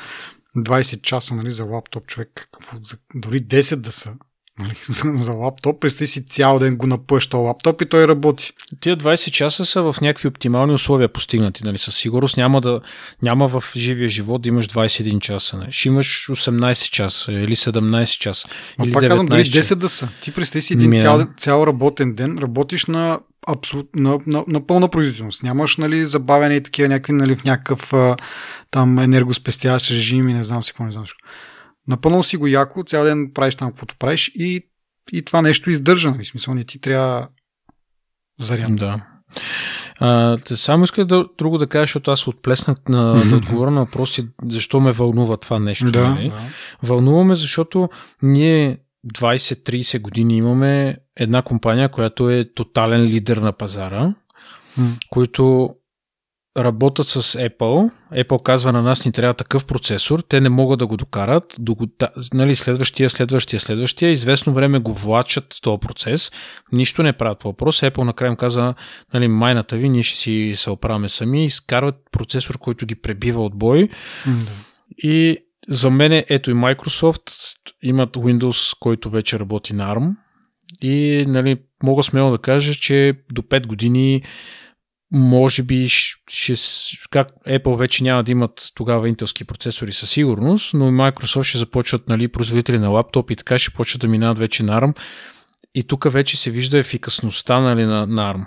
20 часа нали, за лаптоп човек, какво, дори 10 да са, Нали, <laughs> за, лаптоп, представи си цял ден го напъш този лаптоп и той работи. Тия 20 часа са в някакви оптимални условия постигнати, нали? Със сигурност няма, да, няма в живия живот да имаш 21 часа. Нали? Ще имаш 18 часа или 17 часа. Но или пак казвам, дори 10 да са. Ти представи си един цял, цял работен ден, работиш на абсолют, на, на, на пълна производителност. Нямаш нали, забавяне и такива някакви нали, в някакъв там енергоспестяващ режим и не знам си какво не знам. Напълно си го яко, цял ден правиш там каквото правиш и, и това нещо издържа. Нали? В смисъл не ти трябва заряд. Да. А, само иска да, друго да кажа, защото аз отплеснах на, да отговоря на въпроси, защо ме вълнува това нещо. Да, нали? да. Вълнуваме, защото ние 20-30 години имаме една компания, която е тотален лидер на пазара, mm. които работят с Apple. Apple казва на нас ни трябва такъв процесор, те не могат да го докарат, до, нали, следващия, следващия, следващия, известно време го влачат този процес, нищо не правят по въпрос. Apple накрая им каза, нали, майната ви, ние ще си се оправяме сами, изкарват процесор, който ги пребива от бой. Mm-hmm. И за мен, ето и Microsoft имат Windows, който вече работи на ARM. И нали, мога смело да кажа, че до 5 години може би ще, как Apple вече няма да имат тогава интелски процесори със сигурност, но и Microsoft ще започват нали, производители на лаптоп и така ще почват да минават вече на ARM. И тук вече се вижда ефикасността нали, на, на ARM.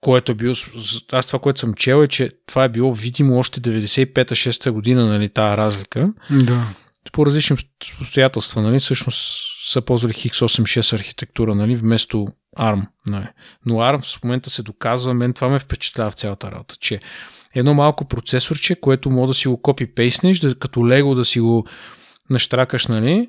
Което е било, аз това, което съм чел е, че това е било видимо още 95-6 година, нали, тази разлика. Да. По различни обстоятелства, нали, всъщност са ползвали X86 архитектура, нали, вместо ARM. Нали. Но ARM в момента се доказва, мен това ме впечатлява в цялата работа, че едно малко процесорче, което може да си го копи-пейснеш, да, като лего да си го наштракаш, нали,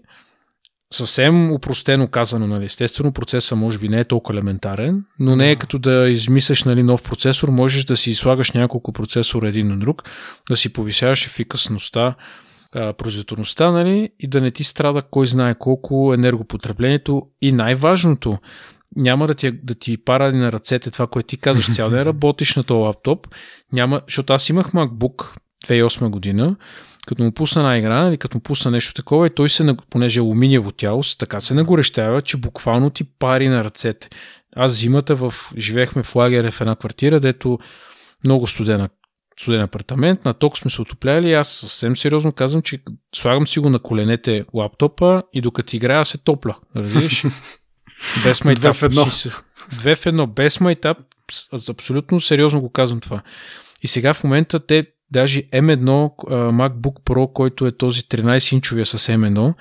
съвсем упростено казано, нали. Естествено, процесът може би не е толкова елементарен, но не е като да измисляш нали, нов процесор, можеш да си слагаш няколко процесора един на друг, да си повишаваш ефикасността, производителността, нали, и да не ти страда кой знае колко енергопотреблението и най-важното, няма да ти, да ти пара на ръцете това, което ти казваш, цял ден работиш на този лаптоп, няма, защото аз имах MacBook 2008 година, като му пусна една игра, или като му пусна нещо такова и той се, понеже е алуминиево тяло, така се нагорещява, че буквално ти пари на ръцете. Аз зимата в, живеехме в лагер в една квартира, дето много студена студен апартамент, на ток сме се отопляли аз съвсем сериозно казвам, че слагам си го на коленете лаптопа и докато играя се топля. Разбираш? <laughs> Без майтап. Две в едно. Две в едно. Без майтап. Абсолютно сериозно го казвам това. И сега в момента те даже M1 MacBook Pro, който е този 13-инчовия с M1,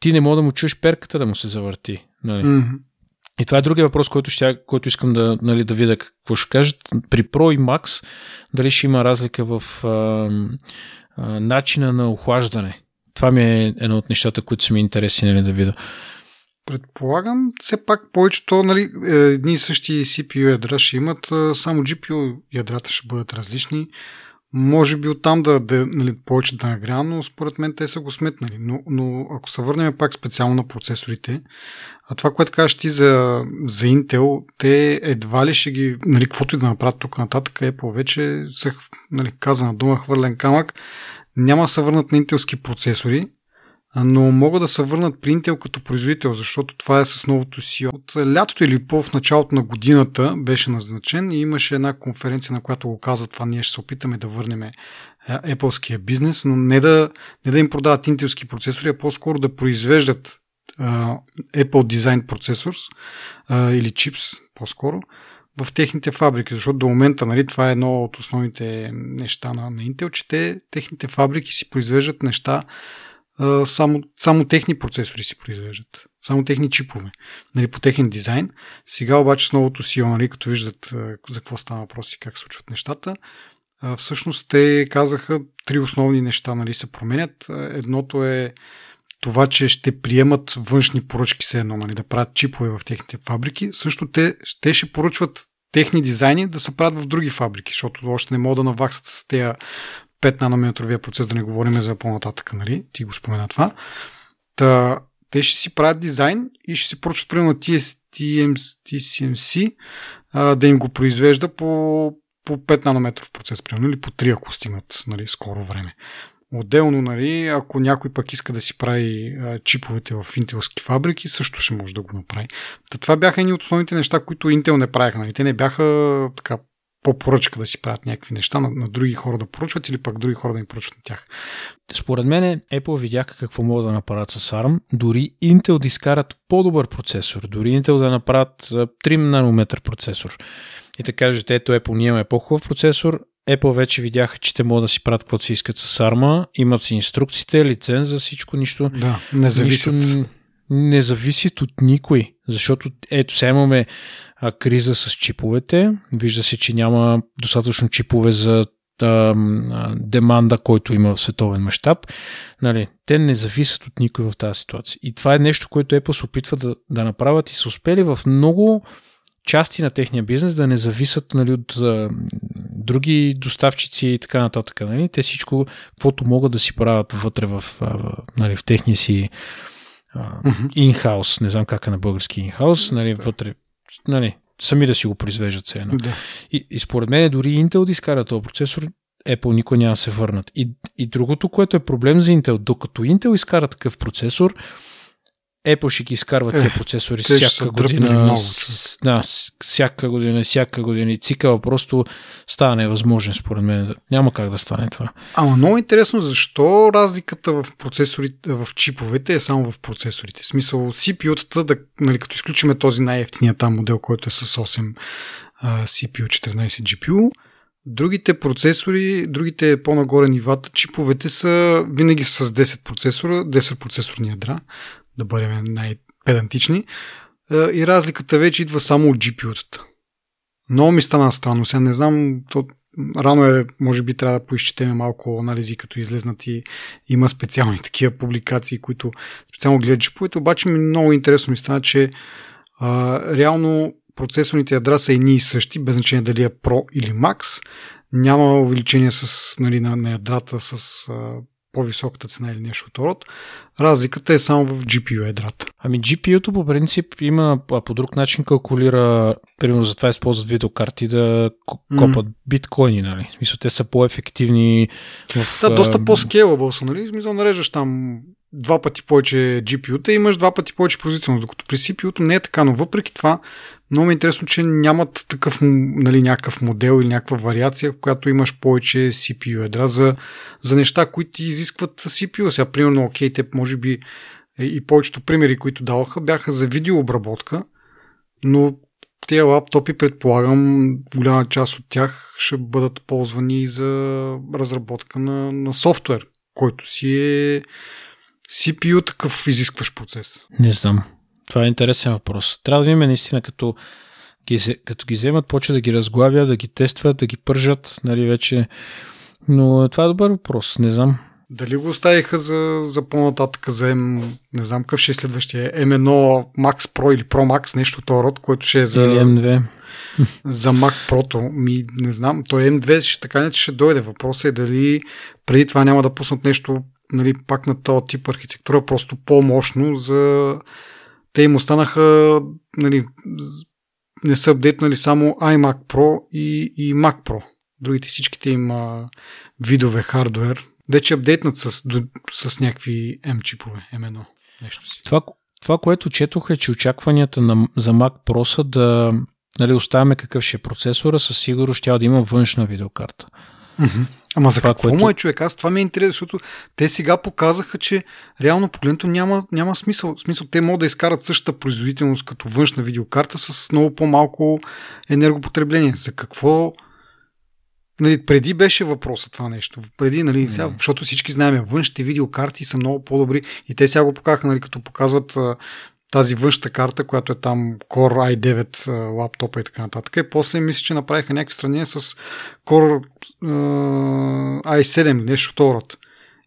ти не мога да му чуеш перката да му се завърти. Нали? Mm-hmm. И това е другия въпрос, който, ще, който искам да, нали, да видя какво ще кажат. При Pro и Max, дали ще има разлика в а, а, начина на охлаждане. Това ми е едно от нещата, които са ми интересни нали, да видя. Предполагам, все пак повечето нали, едни и същи CPU ядра ще имат, само GPU ядрата ще бъдат различни. Може би оттам да, да нали, повече да нагрява, но според мен те са го сметнали. Но, но ако се върнем пак специално на процесорите, а това, което кажеш ти за, за Intel, те едва ли ще ги, нали, каквото и да направят тук нататък, Apple вече са, нали, казана дума, хвърлен камък, няма да се върнат на интелски процесори, но могат да се върнат при Intel като производител, защото това е с новото си. От лятото или по в началото на годината беше назначен и имаше една конференция, на която го каза това. Ние ще се опитаме да върнем Apple бизнес, но не да, не да им продават интелски процесори, а по-скоро да произвеждат uh, Apple Design процесор uh, или чипс по-скоро в техните фабрики, защото до момента нали, това е едно от основните неща на, на Intel, че те, техните фабрики си произвеждат неща само, само техни процесори си произвеждат. Само техни чипове. Нали, по техен дизайн. Сега обаче с новото CEO, нали, като виждат за какво става въпрос и как случват нещата, всъщност те казаха три основни неща нали, се променят. Едното е това, че ще приемат външни поръчки се едно, нали, да правят чипове в техните фабрики. Също те, те ще поръчват техни дизайни да се правят в други фабрики, защото още не могат да наваксат с тези 5 нанометровия процес, да не говорим за по-нататък, нали? Ти го спомена това. Та, те ще си правят дизайн и ще си поръчат примерно TSMC да им го произвежда по, по 5 нанометров процес, примерно, или по 3, ако стигнат нали, скоро време. Отделно, нали, ако някой пък иска да си прави а, чиповете в интелски фабрики, също ще може да го направи. Та това бяха едни от основните неща, които Intel не правиха. Нали. Те не бяха така по поръчка да си правят някакви неща, на, на други хора да поръчват или пък други хора да им поръчват на тях. Според мен Apple видяха какво могат да направят с ARM. Дори Intel да изкарат по-добър процесор. Дори Intel да направят 3 нанометър процесор. И да кажете, ето Apple, ние имаме по-хубав процесор, Apple вече видяха, че те могат да си правят каквото си искат с арма, имат си инструкциите, лиценза, всичко, нищо. Да, не зависят. Нищо не зависят от никой, защото ето сега имаме а, криза с чиповете, вижда се, че няма достатъчно чипове за а, деманда, който има в световен мащаб. Нали, те не зависят от никой в тази ситуация. И това е нещо, което Apple се опитва да, да направят и са успели в много части на техния бизнес да не зависят нали, от а, други доставчици и така нататък. Нали? Те всичко, каквото могат да си правят вътре в, а, нали, в техния си инхаус, не знам как е на български инхаус, нали, вътре, нали, сами да си го произвеждат едно. Да. И, и според мен дори Intel да изкара този процесор, Apple никой няма да се върнат. И, и другото, което е проблем за Intel, докато Intel изкара такъв процесор, Apple ще ги изкарва тези процесори всяка година. Много, да, всяка година, всяка година. И цикъла просто става невъзможен, според мен. Няма как да стане това. Ама много интересно, защо разликата в процесорите, в чиповете е само в процесорите. В смисъл, CPU-тата, да, нали, като изключиме този най-ефтиният там модел, който е с 8 uh, CPU, 14 GPU, Другите процесори, другите по-нагоре нивата, чиповете са винаги с 10 процесора, 10 процесорни ядра да бъдем най-педантични. И разликата вече идва само от GPU-тата. Много ми стана странно. Сега не знам, то, рано е, може би трябва да поизчетеме малко анализи, като излезнат и има специални такива публикации, които специално гледат чиповете, обаче ми много интересно ми стана, че а, реално процесорните ядра са едни и същи, без значение дали е Pro или Max. Няма увеличение с, нали, на, на ядрата с а, по-високата цена или нещо от род. Разликата е само в GPU ядрата. Ами GPU-то по принцип има а по друг начин калкулира, примерно затова използват видеокарти да копат mm. биткоини, нали? Смисъл, те са по-ефективни в... Да, доста по-скейлабъл са, нали? Смисъл, нареждаш там два пъти повече GPU-та и имаш два пъти повече производителност, докато при CPU-то не е така, но въпреки това много е интересно, че нямат такъв нали, някакъв модел или някаква вариация, в която имаш повече CPU ядра за, за неща, които изискват CPU. Сега, примерно, окей, те може би е, и повечето примери, които даваха, бяха за видеообработка, но тези лаптопи, предполагам, голяма част от тях ще бъдат ползвани за разработка на, на софтуер, който си е CPU такъв изискващ процес. Не знам. Това е интересен въпрос. Трябва да видим наистина като ги, като ги вземат, почва да ги разглавят, да ги тестват, да ги пържат, нали вече. Но това е добър въпрос, не знам. Дали го оставиха за, за по-нататък за M, не знам какъв ще е следващия, M1 Max Pro или Pro Max, нещо от род, което ще е за... Или M2. За Mac Pro, ми не знам, той M2 ще така не ще дойде. Въпросът е дали преди това няма да пуснат нещо нали, пак на този тип архитектура, просто по-мощно за те им останаха, нали, не са апдейтнали само iMac Pro и, и Mac Pro. Другите всичките им а, видове хардвер вече апдейтнат с, с някакви M-чипове, M1, нещо си. Това, това, което четох е, че очакванията на, за Mac Pro са да нали, оставяме какъв ще е процесора, със сигурност ще да има външна видеокарта. Mm-hmm. Ама за това, какво което... му е човек? Аз това ми е интересно, защото те сега показаха, че реално погледното няма, няма смисъл. Смисъл, те могат да изкарат същата производителност като външна видеокарта с много по-малко енергопотребление. За какво нали, преди беше въпроса това нещо. Преди, нали, сега, защото всички знаем, външните видеокарти са много по-добри и те сега го покаха, нали, като показват тази външната карта, която е там Core i9 а, лаптопа и така нататък. И после мисля, че направиха някакви сравнения с Core а, i7 нещо второто.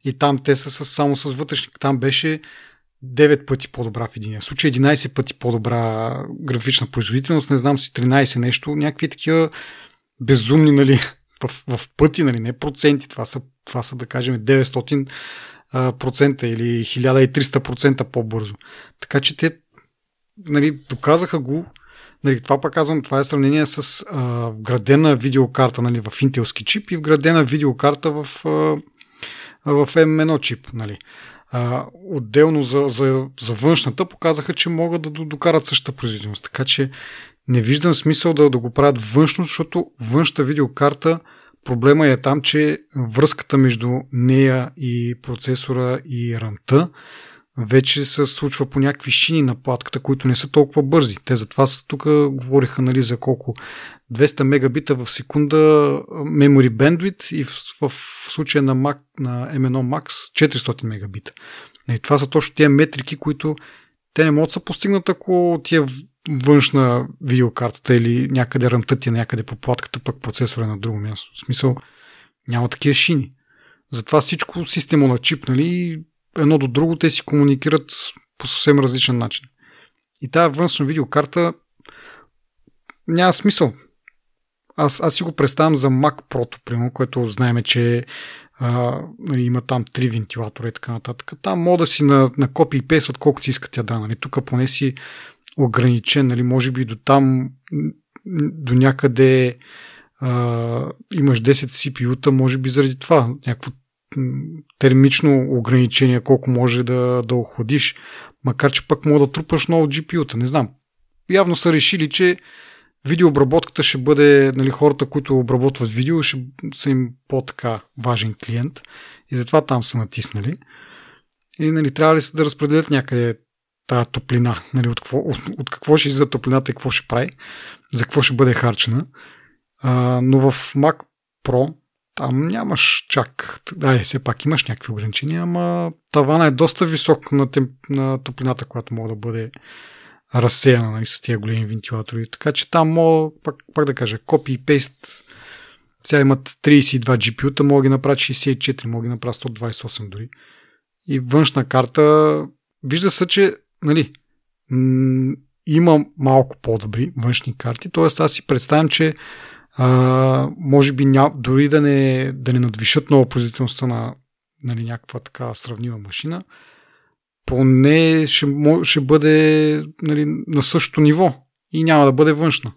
И там те са с, само с вътрешник. Там беше 9 пъти по-добра в единия случай, 11 пъти по-добра графична производителност, не знам си 13 нещо, някакви такива безумни, нали, <laughs> в, в пъти, нали, не проценти, това са, това са да кажем 900 процента или 1300% по-бързо. Така че те нали, доказаха го, нали, това пак казвам, това е сравнение с а, вградена видеокарта нали, в интелски чип и вградена видеокарта в, а, в M1 чип. Нали. А, отделно за, за, за външната показаха, че могат да докарат същата производителност. Така че не виждам смисъл да, да го правят външно, защото външната видеокарта проблема е там, че връзката между нея и процесора и рамта вече се случва по някакви шини на платката, които не са толкова бързи. Те затова тук говориха нали, за колко 200 мегабита в секунда memory bandwidth и в, в, случая на, Mac, на M1 Max 400 мегабита. И това са точно тези метрики, които те не могат да се постигнат, ако тия външна видеокартата или някъде ръмта ти е някъде по платката, пък процесор е на друго място. В смисъл, няма такива шини. Затова всичко система на чип, нали, едно до друго те си комуникират по съвсем различен начин. И тази външна видеокарта няма смисъл. Аз, аз си го представям за Mac Pro, примерно, което знаеме, че а, нали, има там три вентилатора и така нататък. Там мога да си на, на копи и пейс, отколкото си искат ядра. Нали. Тук поне си ограничен, нали, може би до там, до някъде а, имаш 10 CPU-та, може би заради това, някакво термично ограничение, колко може да, да охладиш, макар че пък мога да трупаш много GPU-та, не знам. Явно са решили, че видеообработката ще бъде, нали, хората, които обработват видео, ще са им по-така важен клиент и затова там са натиснали. И нали, трябва ли се да разпределят някъде тази топлина, нали, от, какво, от, от какво ще излиза топлината и какво ще прави, за какво ще бъде харчена. А, но в Mac Pro там нямаш чак... Да, все пак имаш някакви ограничения, ама тавана е доста висок на, темп, на топлината, която може да бъде разсеяна нали, с тези големи вентилатори. Така че там мога, пак, пак да кажа, копи и пейст. Сега имат 32 GPU-та, мога ги направят 64, мога ги направят 128 дори. И външна карта, вижда се, че нали, има малко по-добри външни карти, т.е. аз си представям, че а, може би ня, дори да не, да не надвишат много производителността на нали, някаква така сравнима машина, поне ще, ще бъде нали, на същото ниво и няма да бъде външна.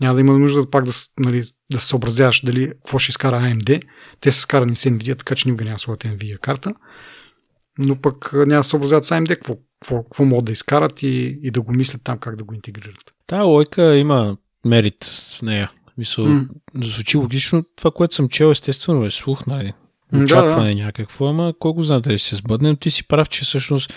Няма да има нужда пак да, нали, да се съобразяваш дали какво ще изкара AMD. Те са скарани с NVIDIA, така че никога няма слагат NVIDIA карта. Но пък няма да се съобразяват с AMD какво, какво, какво могат да изкарат и, и да го мислят там как да го интегрират. Та лойка има мерит в нея. Мисъл, mm. звучи логично. Това, което съм чел, естествено е слух, нали? Очакване да, да. някакво, ама кой го знае дали се сбъдне, но ти си прав, че всъщност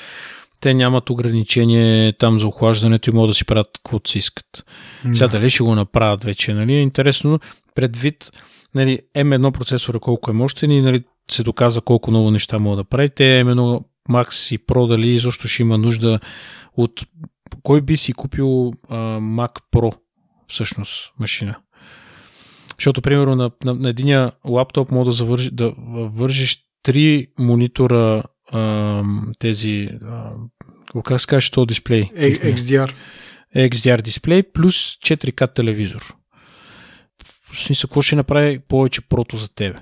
те нямат ограничение там за охлаждането и могат да си правят каквото си искат. Да. Сега дали ще го направят вече, нали? Интересно, предвид нали, M1 процесора колко е мощен и нали, се доказа колко много неща могат да прави. Те M1 Max и Pro дали изобщо ще има нужда от... Кой би си купил а, Mac Pro всъщност машина? Защото, примерно, на, на, на единия лаптоп може да, завърж, да вържиш три монитора а, тези... А, как се каже, то дисплей? XDR. XDR дисплей плюс 4K телевизор. Смисъл, какво ще направи повече прото за тебе?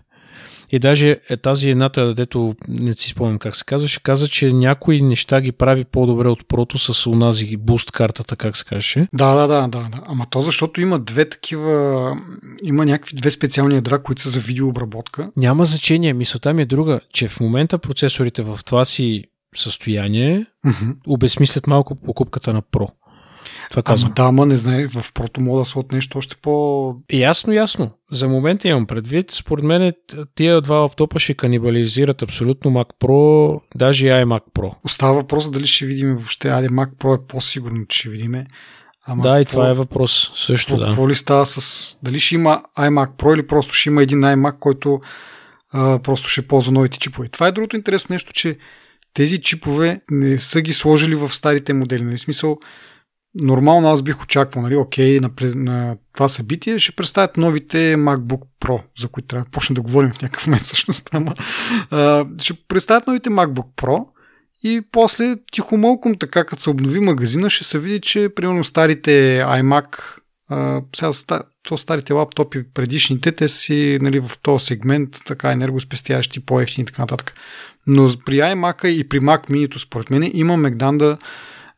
И даже е тази едната, дето не си спомням как се казваше, каза, че някои неща ги прави по-добре от прото с унази буст картата, как се каже. Да, да, да, да, да. Ама то защото има две такива, има някакви две специални ядра, които са за видеообработка. Няма значение. Мисълта ми е друга, че в момента процесорите в това си състояние mm-hmm. обезмислят малко покупката на Pro. Това казвам. Ама да, ама не знае, в прото мога да се от нещо още по... Ясно, ясно. За момента имам предвид. Според мен тия два лаптопа ще канибализират абсолютно Mac Pro, даже и iMac Pro. Остава въпрос дали ще видим въобще. Айде, Mac Pro е по-сигурно, че ще видим. Ама да, и това е въпрос също, какво, да. Какво ли става с... Дали ще има iMac Pro или просто ще има един iMac, който а, просто ще ползва новите чипове. Това е другото интересно нещо, че тези чипове не са ги сложили в старите модели. Нали? смисъл, нормално аз бих очаквал, нали, окей, на, на това събитие ще представят новите MacBook Pro, за които трябва да почнем да говорим в някакъв момент <laughs> всъщност, ама а, ще представят новите MacBook Pro и после тихомолком така, като се обнови магазина, ще се види, че примерно старите iMac, а, сега то старите лаптопи, предишните, те си нали, в този сегмент, така енергоспестящи, по-ефтини и така нататък. Но при iMac и при Mac Mini, според мен, има Мегдан да,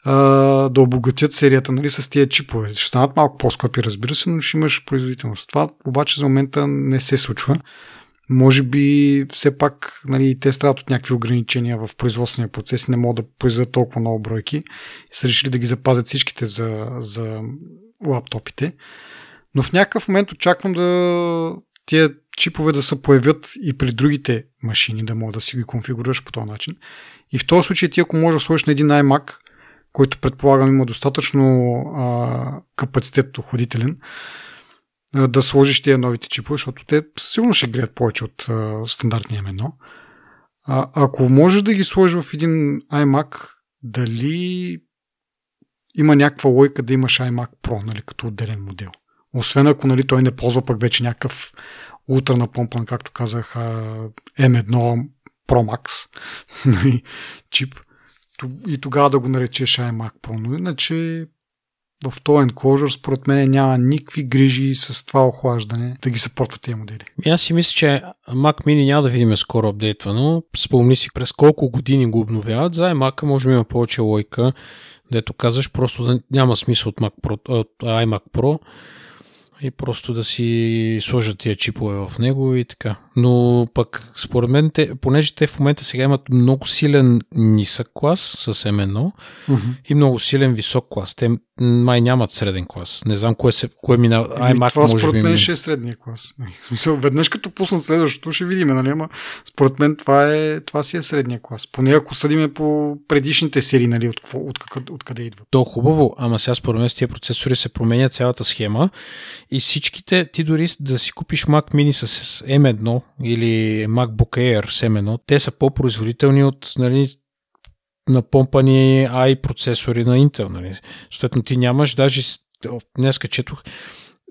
да обогатят серията нали, с тия чипове. Ще станат малко по-скъпи, разбира се, но ще имаш производителност. Това обаче за момента не се случва. Може би все пак нали, те страдат от някакви ограничения в производствения процес не могат да произведат толкова много бройки и са решили да ги запазят всичките за, за лаптопите. Но в някакъв момент очаквам да тия чипове да се появят и при другите машини, да мога да си ги конфигурираш по този начин. И в този случай ти ако можеш да сложиш на един iMac, който предполагам има достатъчно а, капацитет охладителен, да сложиш тия новите чипове, защото те сигурно ще греят повече от а, стандартния M1. А, ако можеш да ги сложиш в един iMac, дали има някаква лойка да имаш iMac Pro, нали, като отделен модел? Освен ако нали, той не ползва пък вече някакъв ултра напомпан, както казах, M1 Pro Max <laughs> нали, чип и тогава да го наречеш iMac Pro. Но иначе в този enclosure според мен няма никакви грижи с това охлаждане да ги съпортват тези модели. Аз си мисля, че Mac Mini няма да видим скоро апдейтвано. Спомни си през колко години го обновяват. За iMac може би има повече лойка, дето казваш, просто няма смисъл от, Mac Pro, от iMac Pro и просто да си сложат тия чипове в него и така. Но пък, според мен, те, понеже те в момента сега имат много силен нисък клас с M1 uh-huh. и много силен висок клас. Те май нямат среден клас. Не знам кое, се, кое мина. iMac това може според мен ще е средния клас. <laughs> Веднъж като пуснат следващото ще видим, нали? Ама според мен това, е, това си е средния клас. Поне ако съдиме по предишните серии, нали? От, от, от, от къде идват. То хубаво, ама сега според мен с тия процесори се променя цялата схема и всичките, ти дори да си купиш Mac Mini с M1 или MacBook Air с M1, те са по-производителни от нали, напомпани AI процесори на Intel. Нали. Съответно, ти нямаш, даже днес четох,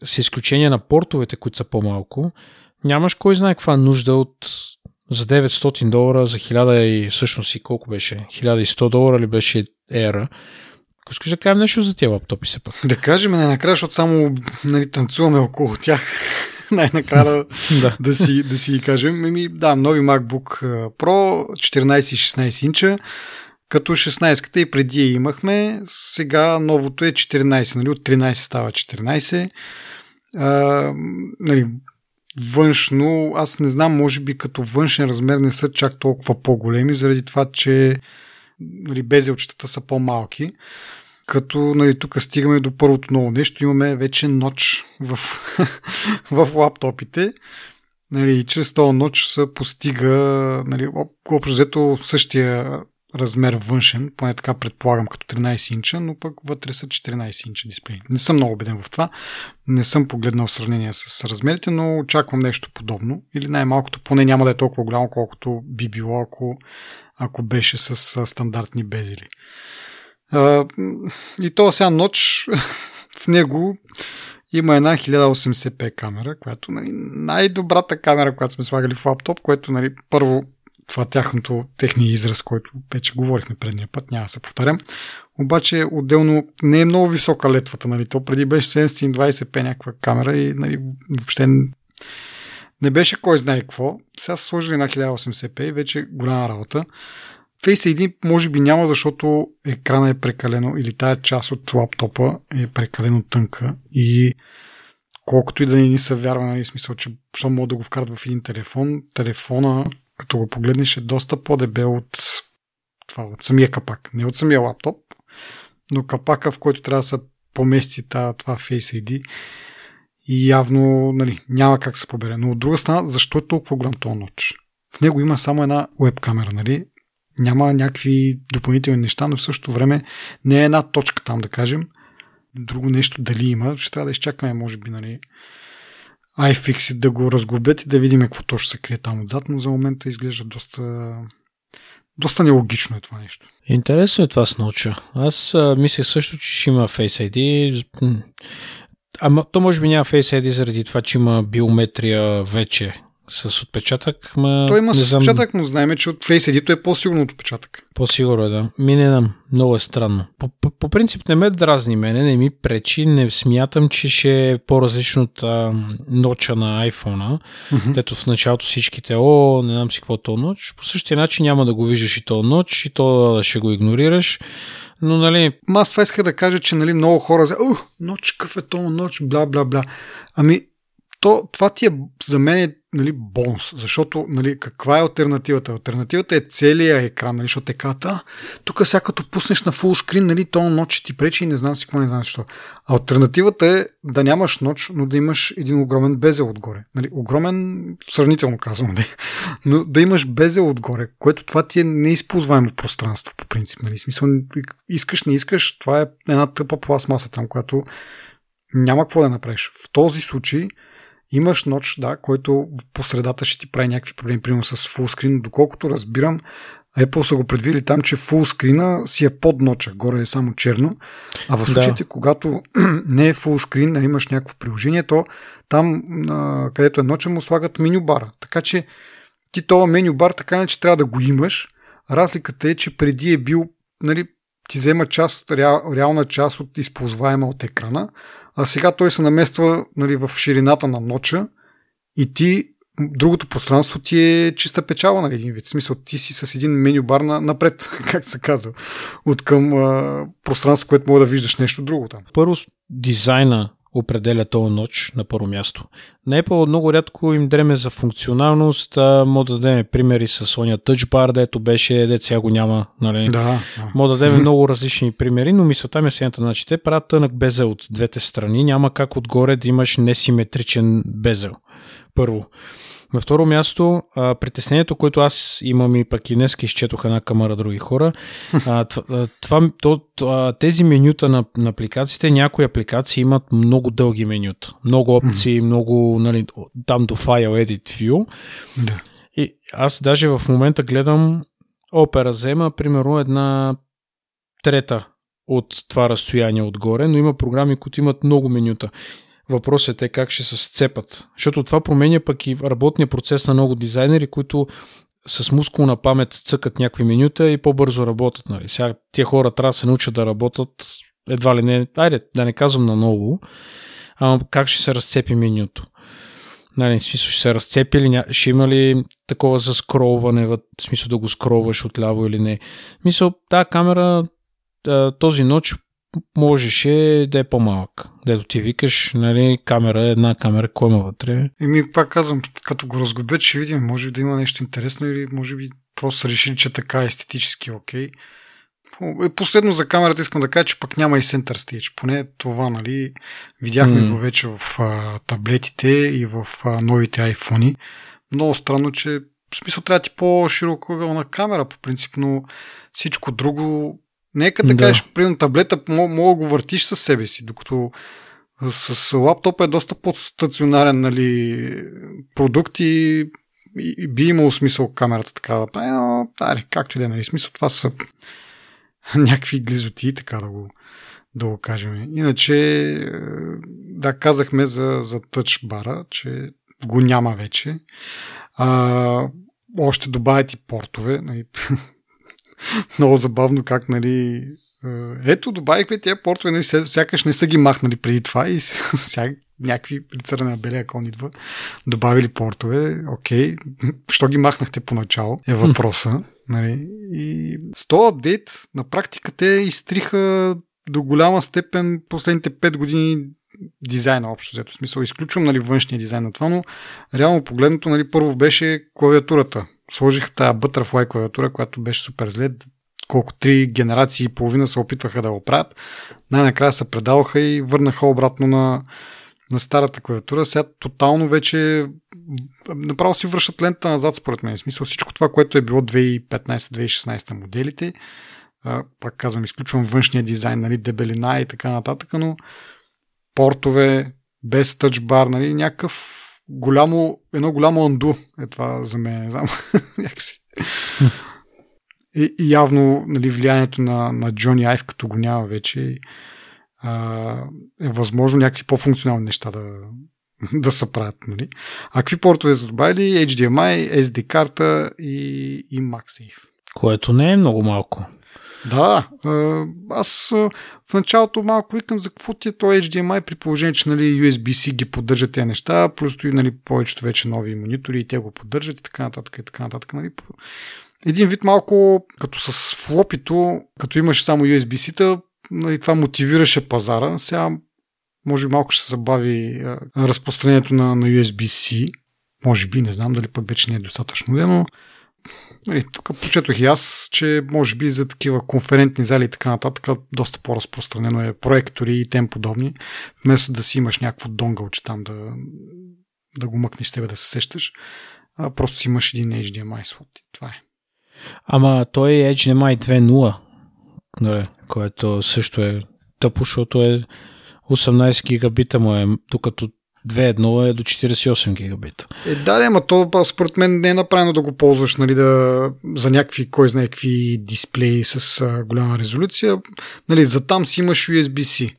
с изключение на портовете, които са по-малко, нямаш кой знае каква нужда от за 900 долара, за 1000 и всъщност и колко беше? 1100 долара ли беше ера? Ако искаш да кажем нещо за тези лаптопи се пък. Да кажем най-накрая, защото само нали, танцуваме около тях. <laughs> най-накрая да, <laughs> да. да, си, да си кажем. Еми, да, нови MacBook Pro 14 и 16 инча. Като 16-ката и преди я имахме, сега новото е 14, нали, от 13 става 14. А, нали, външно, аз не знам, може би като външен размер не са чак толкова по-големи, заради това, че нали, безелчетата са по-малки. Като нали, тук стигаме до първото ново нещо, имаме вече ноч в, <laughs> в лаптопите. Нали, и чрез този ноч се постига нали, общо взето същия размер външен, поне така предполагам като 13 инча, но пък вътре са 14 инча дисплей. Не съм много убеден в това. Не съм погледнал в сравнение с размерите, но очаквам нещо подобно. Или най-малкото поне няма да е толкова голямо, колкото би било, ако, ако беше с стандартни безели. И то сега ноч <laughs> в него има една 1080p камера, която нали, най-добрата камера, която сме слагали в лаптоп, което нали, първо това тяхното, техния израз, който вече говорихме предния път, няма да се повторям. Обаче отделно не е много висока летвата, нали? То преди беше 720p някаква камера и нали, въобще не беше кой знае какво. Сега са сложили на 1080p и вече голяма работа. Face ID може би няма, защото екрана е прекалено или тая част от лаптопа е прекалено тънка и колкото и да не ни се вярва, нали, смисъл, че що мога да го вкарат в един телефон, телефона като го погледнеш е доста по-дебел от, това, от самия капак. Не от самия лаптоп, но капака, в който трябва да се помести това Face ID и явно нали, няма как се побере. Но от друга страна, защо е толкова голям този ноч? В него има само една веб камера, нали? Няма някакви допълнителни неща, но в същото време не е една точка там, да кажем. друго нещо дали има, ще трябва да изчакаме, може би, нали, iFixit да го разглобят и да видим какво точно се крие там отзад, но за момента изглежда доста доста нелогично е това нещо. Интересно е това с науча. Аз а, мисля също, че ще има Face ID. Ама то може би няма Face ID заради това, че има биометрия вече с отпечатък. Ма, Той има не с отпечатък, но знаем, че от Face ID е по-сигурно от отпечатък. По-сигурно е, да. Ми не знам. Много е странно. По, по, по принцип не ме дразни мене, не ми пречи, не смятам, че ще е по-различно от а, ноча на iPhone-а, mm-hmm. дето в началото всичките, о, не знам си какво е то ноч. По същия начин няма да го виждаш и то ноч, и то ще го игнорираш. Но, нали... Ма аз това исках да кажа, че нали, много хора за, ух, ноч, какъв е то ноч, бла, бла, бла. Ами, то, това ти е за мен е нали, бонус, защото нали, каква е альтернативата? Альтернативата е целият екран, нали, защото е ката, тук сега като пуснеш на фул скрин, нали, то ночи ти пречи и не знам си какво, не знам защо. Альтернативата е да нямаш ноч, но да имаш един огромен безел отгоре. Нали, огромен, сравнително казвам, <laughs> нали, но да имаш безел отгоре, което това ти е неизползваемо пространство по принцип. Нали, смисъл, искаш, не искаш, това е една тъпа пластмаса там, която няма какво да направиш. В този случай Имаш ноч, да, който по средата ще ти прави някакви проблеми, примерно с фулскрин. Доколкото разбирам, Apple са го предвидили там, че фулскрина си е под ноча, горе е само черно. А в случаите, да. когато <clears throat> не е фулскрин, а имаш някакво приложение, то там, където е ноча, му слагат меню бара. Така че ти това меню бар така не, че трябва да го имаш. Разликата е, че преди е бил, нали, ти взема част, реал, реална част от използваема от екрана, а сега той се намества нали, в ширината на ноча и ти другото пространство ти е чиста печала, нали, един вид. В смисъл, ти си с един меню бар на, напред, <laughs> как се казва, от към а, пространство, което мога да виждаш нещо друго там. Първо, дизайна определя този ноч на първо място. На Apple много рядко им дреме за функционалност. Мога да дадем примери с Sonya Touch Bar, дето беше, дето сега го няма. Нали? Да. Мога да дадем много различни примери, но мисълта ми е следната. Значи, те правят тънък безел от двете страни. Няма как отгоре да имаш несиметричен безел. Първо. На второ място, а, притеснението, което аз имам и пък и днес изчетох една камара други хора, а, това, то, тези менюта на, на апликациите, някои апликации имат много дълги менюта, много опции, mm. много, нали, там до File Edit View. Да. И аз даже в момента гледам Opera взема, примерно, една трета от това разстояние отгоре, но има програми, които имат много менюта. Въпросът е как ще се сцепат. Защото това променя пък и работния процес на много дизайнери, които с мускулна памет цъкат някакви менюта и по-бързо работят. Нали. Сега тия хора трябва да се научат да работят едва ли не, айде да не казвам на ново, ама как ще се разцепи менюто. Нали, в смисъл ще се разцепи ня... ще има ли такова за скролване, в смисъл да го скролваш отляво или не. В смисъл, тази камера този ноч можеше да е по-малък. Дето ти викаш, нали, камера, една камера, кой има вътре? ми пак казвам, като го разгубят, ще видим, може да има нещо интересно или може би просто решили, че така е естетически окей. Okay. Последно за камерата искам да кажа, че пък няма и Center Stage. Поне това, нали, видяхме mm. го вече в а, таблетите и в а, новите iPhone. Много странно, че в смисъл трябва ти по-широко на камера по принцип, но всичко друго Нека да, да. кажеш, примерно таблета мога да го въртиш със себе си, докато с лаптопа е доста по-стационарен нали, продукт и, и би имало смисъл камерата така да прави, но аре, както и да е, нали, смисъл това са <laughs> някакви глизоти, така да го, да го кажем. Иначе, е, да, казахме за, за тъч бара, че го няма вече. А, още добавят и портове. Нали, <laughs> <laughs> много забавно как, нали, ето, добавихме тия портове, нали, сякаш не са ги махнали преди това и сега <laughs> някакви лицара на белия кон идва, добавили портове, окей, <laughs> що ги махнахте поначало, е въпроса. Нали? И с този апдейт на практика те изтриха до голяма степен последните 5 години дизайна общо взето. В смисъл, изключвам нали, външния дизайн на това, но реално погледното нали, първо беше клавиатурата сложиха тази Butterfly клавиатура, която беше супер зле. Колко три генерации и половина се опитваха да го правят. Най-накрая се предаваха и върнаха обратно на, на старата клавиатура. Сега тотално вече направо си връщат лента назад, според мен. В смисъл всичко това, което е било 2015-2016 моделите, пак казвам, изключвам външния дизайн, нали, дебелина и така нататък, но портове, без тъчбар, нали, някакъв голямо, едно голямо анду е това за мен, не знам, <laughs> някакси. И, и явно нали, влиянието на, на Джони Айв, като го няма вече, а, е възможно някакви по-функционални неща да, да се правят. Нали? А какви портове са добавили? HDMI, SD карта и, и MagSafe. Което не е много малко. Да, аз в началото малко викам за какво ти е то HDMI при положение, че нали, USB-C ги поддържат тези неща, плюс и нали, повечето вече нови монитори и те го поддържат и така нататък и така нататък. Нали. Един вид малко като с флопито, като имаш само USB-C-та, нали, това мотивираше пазара. Сега може би малко ще се забави разпространението на, на USB-C. Може би, не знам дали пък вече не е достатъчно, но Нали, тук почетох и аз, че може би за такива конферентни зали и така нататък доста по-разпространено е проектори и тем подобни, вместо да си имаш някакво донгълче там да, да го мъкнеш тебе да се сещаш, а просто си имаш един HDMI слот и това е. Ама той е HDMI 2.0, нали, което също е тъпо, защото е 18 гигабита му е, докато 2.1 е до 48 гигабита. Е, да, ама то според мен не е направено да го ползваш нали, да, за някакви, кой знае какви дисплеи с а, голяма резолюция. Нали, за там си имаш USB-C.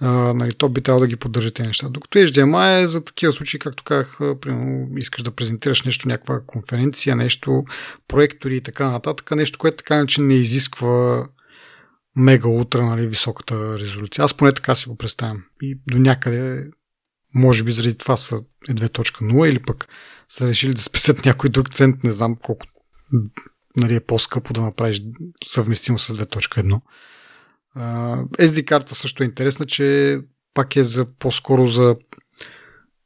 А, нали, то би трябвало да ги поддържа тези неща. Докато HDMI е за такива случаи, както казах, примерно искаш да презентираш нещо, някаква конференция, нещо, проектори и така нататък, нещо, което така че не изисква мега утра, нали, високата резолюция. Аз поне така си го представям. И до някъде може би заради това са е 2.0 или пък са решили да спесят някой друг цент, не знам колко нали, е по-скъпо да направиш съвместимо с 2.1. SD карта също е интересна, че пак е за по-скоро за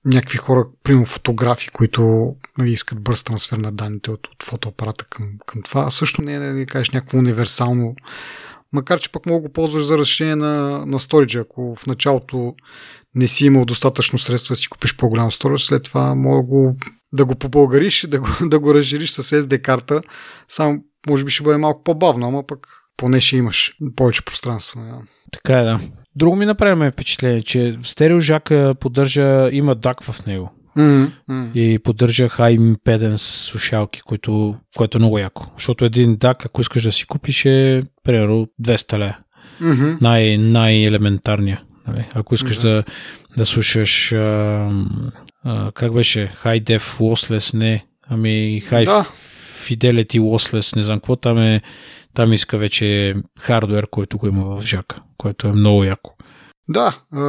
някакви хора, примерно фотографи, които нали, искат бърз трансфер на данните от, от фотоапарата към, към това. А също не е да кажеш някакво универсално макар че пък мога го ползваш за разрешение на, на сториджа. Ако в началото не си имал достатъчно средства да си купиш по-голям сторидж, след това мога да го, да го побългариш, да го, <laughs> да го разшириш с SD карта. Само може би ще бъде малко по-бавно, ама пък поне ще имаш повече пространство. Да. Така е, да. Друго ми направи впечатление, че стереожака поддържа, има DAC в него. Mm-hmm. И поддържа high impedance слушалки, което, което е много яко. Защото един DAC, ако искаш да си купиш, е примерно 200 лея. Mm-hmm. Най- най-елементарния. Нали? Ако искаш mm-hmm. да, да слушаш а, а, как беше? High Def Lossless, не. Ами High да. Fidelity Lossless, не знам какво. Там, е, там иска вече хардвер, който го има в жака, което е много яко. Да, а,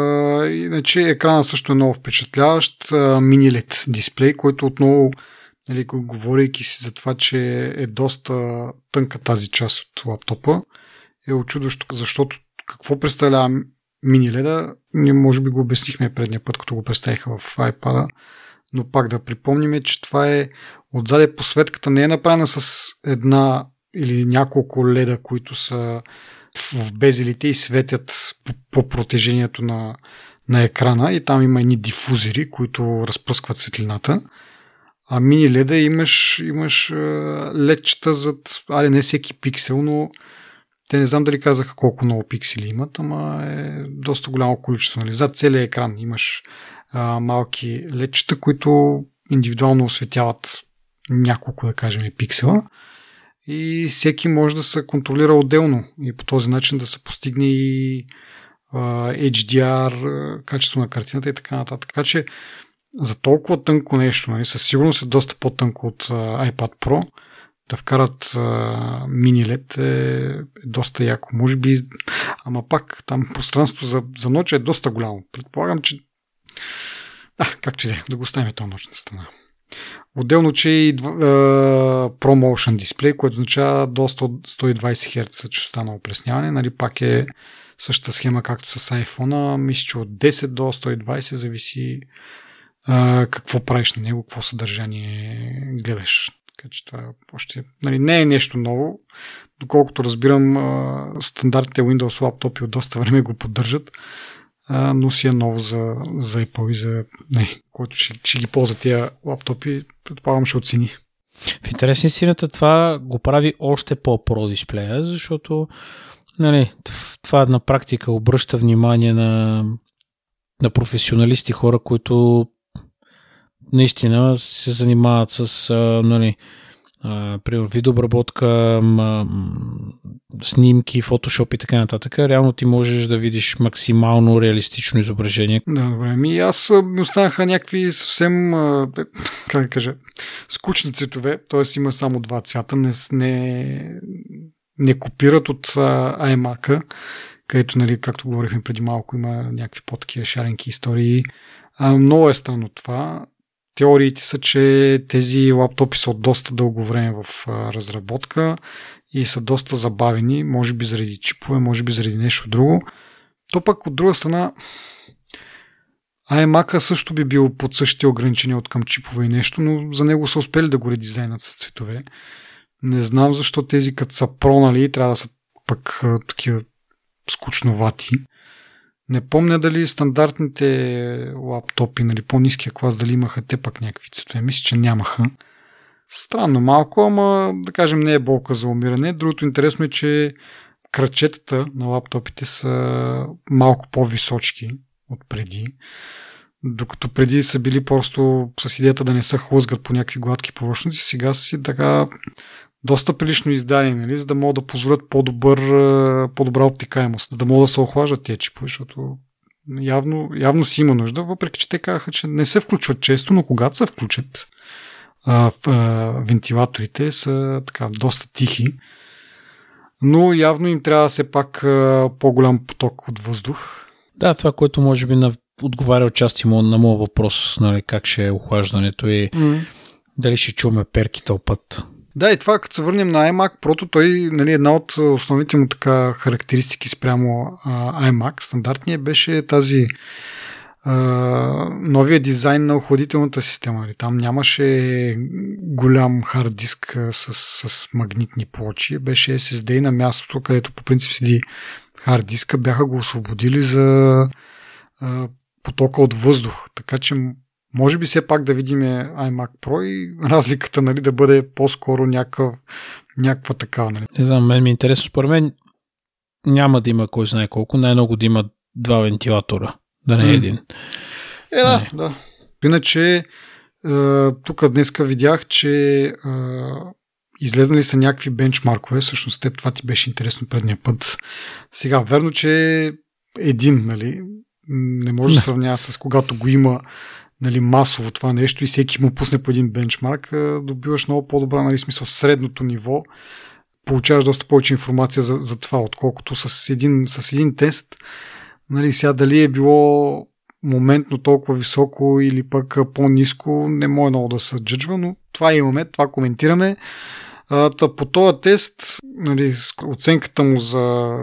иначе екрана също е много впечатляващ. Мини LED дисплей, който отново, нали, говорейки си за това, че е доста тънка тази част от лаптопа, е очудващо, защото какво представлява мини леда, ние може би го обяснихме предния път, като го представиха в iPad, но пак да припомниме, че това е отзаде посветката не е направена с една или няколко леда, които са в безелите и светят по, по протежението на, на екрана и там има едни дифузери, които разпръскват светлината. А мини леда имаш, имаш ледчета зад, али не всеки пиксел, но те не знам дали казаха колко много пиксели имат, ама е доста голямо количество. Нали? Зад целия екран имаш а, малки ледчета, които индивидуално осветяват няколко, да кажем, пиксела и всеки може да се контролира отделно и по този начин да се постигне и HDR, качество на картината и така нататък. Така че за толкова тънко нещо, нали, със сигурност е доста по-тънко от iPad Pro, да вкарат мини LED е, е доста яко. Може би, ама пак там пространство за, за нощ е доста голямо. Предполагам, че а, както и да е, да го оставим този нощна страна. Отделно, че и ProMotion дисплей, което означава до 120 Hz частота на опресняване. Нали, пак е същата схема, както с iPhone. Мисля, че от 10 до 120 зависи а, какво правиш на него, какво съдържание гледаш. Така че това още нали, не е нещо ново. Доколкото разбирам, стандартните Windows лаптопи от доста време го поддържат но си е ново за, за Apple и за не, който ще, ще ги ползва тия лаптопи, предполагам ще оцени. В интерес истината това го прави още по-про дисплея, защото нали, това на практика обръща внимание на, на професионалисти, хора, които наистина се занимават с нали, примерно видеообработка, снимки, фотошоп и така нататък, реално ти можеш да видиш максимално реалистично изображение. Да, добре. Ми аз ми останаха някакви съвсем, как да кажа, скучни цветове, т.е. има само два цвята, не, не, не копират от iMac, където, нали, както говорихме преди малко, има някакви по-такива шаренки истории. А, много е странно това. Теориите са, че тези лаптопи са от доста дълго време в разработка и са доста забавени, може би заради чипове, може би заради нещо друго. То пък от друга страна iMac също би бил под същите ограничения от към чипове и нещо, но за него са успели да го редизайнат с цветове. Не знам защо тези като са пронали трябва да са пък такива скучновати. Не помня дали стандартните лаптопи, нали, по-низкия клас, дали имаха те пък някакви цветове. Мисля, че нямаха. Странно малко, ама да кажем не е болка за умиране. Другото интересно е, че кръчетата на лаптопите са малко по-височки от преди. Докато преди са били просто с идеята да не се хлъзгат по някакви гладки повърхности, сега си така доста прилично издание, нали, за да могат да позволят по-добър, по-добра обтикаемост, за да могат да се охлаждат тези чипове, защото явно, явно си има нужда, въпреки че те казаха, че не се включват често, но когато се включат, а, в, а, вентилаторите са така доста тихи, но явно им трябва все пак а, по-голям поток от въздух. Да, това, което може би на, отговаря отчасти на моят въпрос, нали, как ще е охлаждането и mm. дали ще чуваме перки този път. Да, и това, като се върнем на iMac, прото той, нали, една от основните му така характеристики спрямо а, iMac, стандартния, беше тази а, новия дизайн на охладителната система. Нали. Там нямаше голям хард диск с, с магнитни плочи, беше SSD на мястото, където по принцип седи хард диска, бяха го освободили за а, потока от въздух. Така че може би все пак да видим iMac Pro и разликата нали, да бъде по-скоро някакъв, някаква такава. Нали. Не знам, мен ми е интересно. Според мен няма да има кой знае колко, най-много да има два вентилатора, да не е един. Е, да, не. да. Иначе, е, тук днеска видях, че е, излезнали са някакви бенчмаркове, всъщност теб това ти беше интересно предния път. Сега, верно, че един, нали, не може да сравнява с когато го има нали, масово това нещо и всеки му пусне по един бенчмарк, добиваш много по-добра, нали, смисъл, средното ниво, получаваш доста повече информация за, за това, отколкото с един, с един тест, нали, сега дали е било моментно толкова високо или пък по-низко, не може много да се джъджва, но това имаме, това коментираме. А, по този тест, нали, оценката му за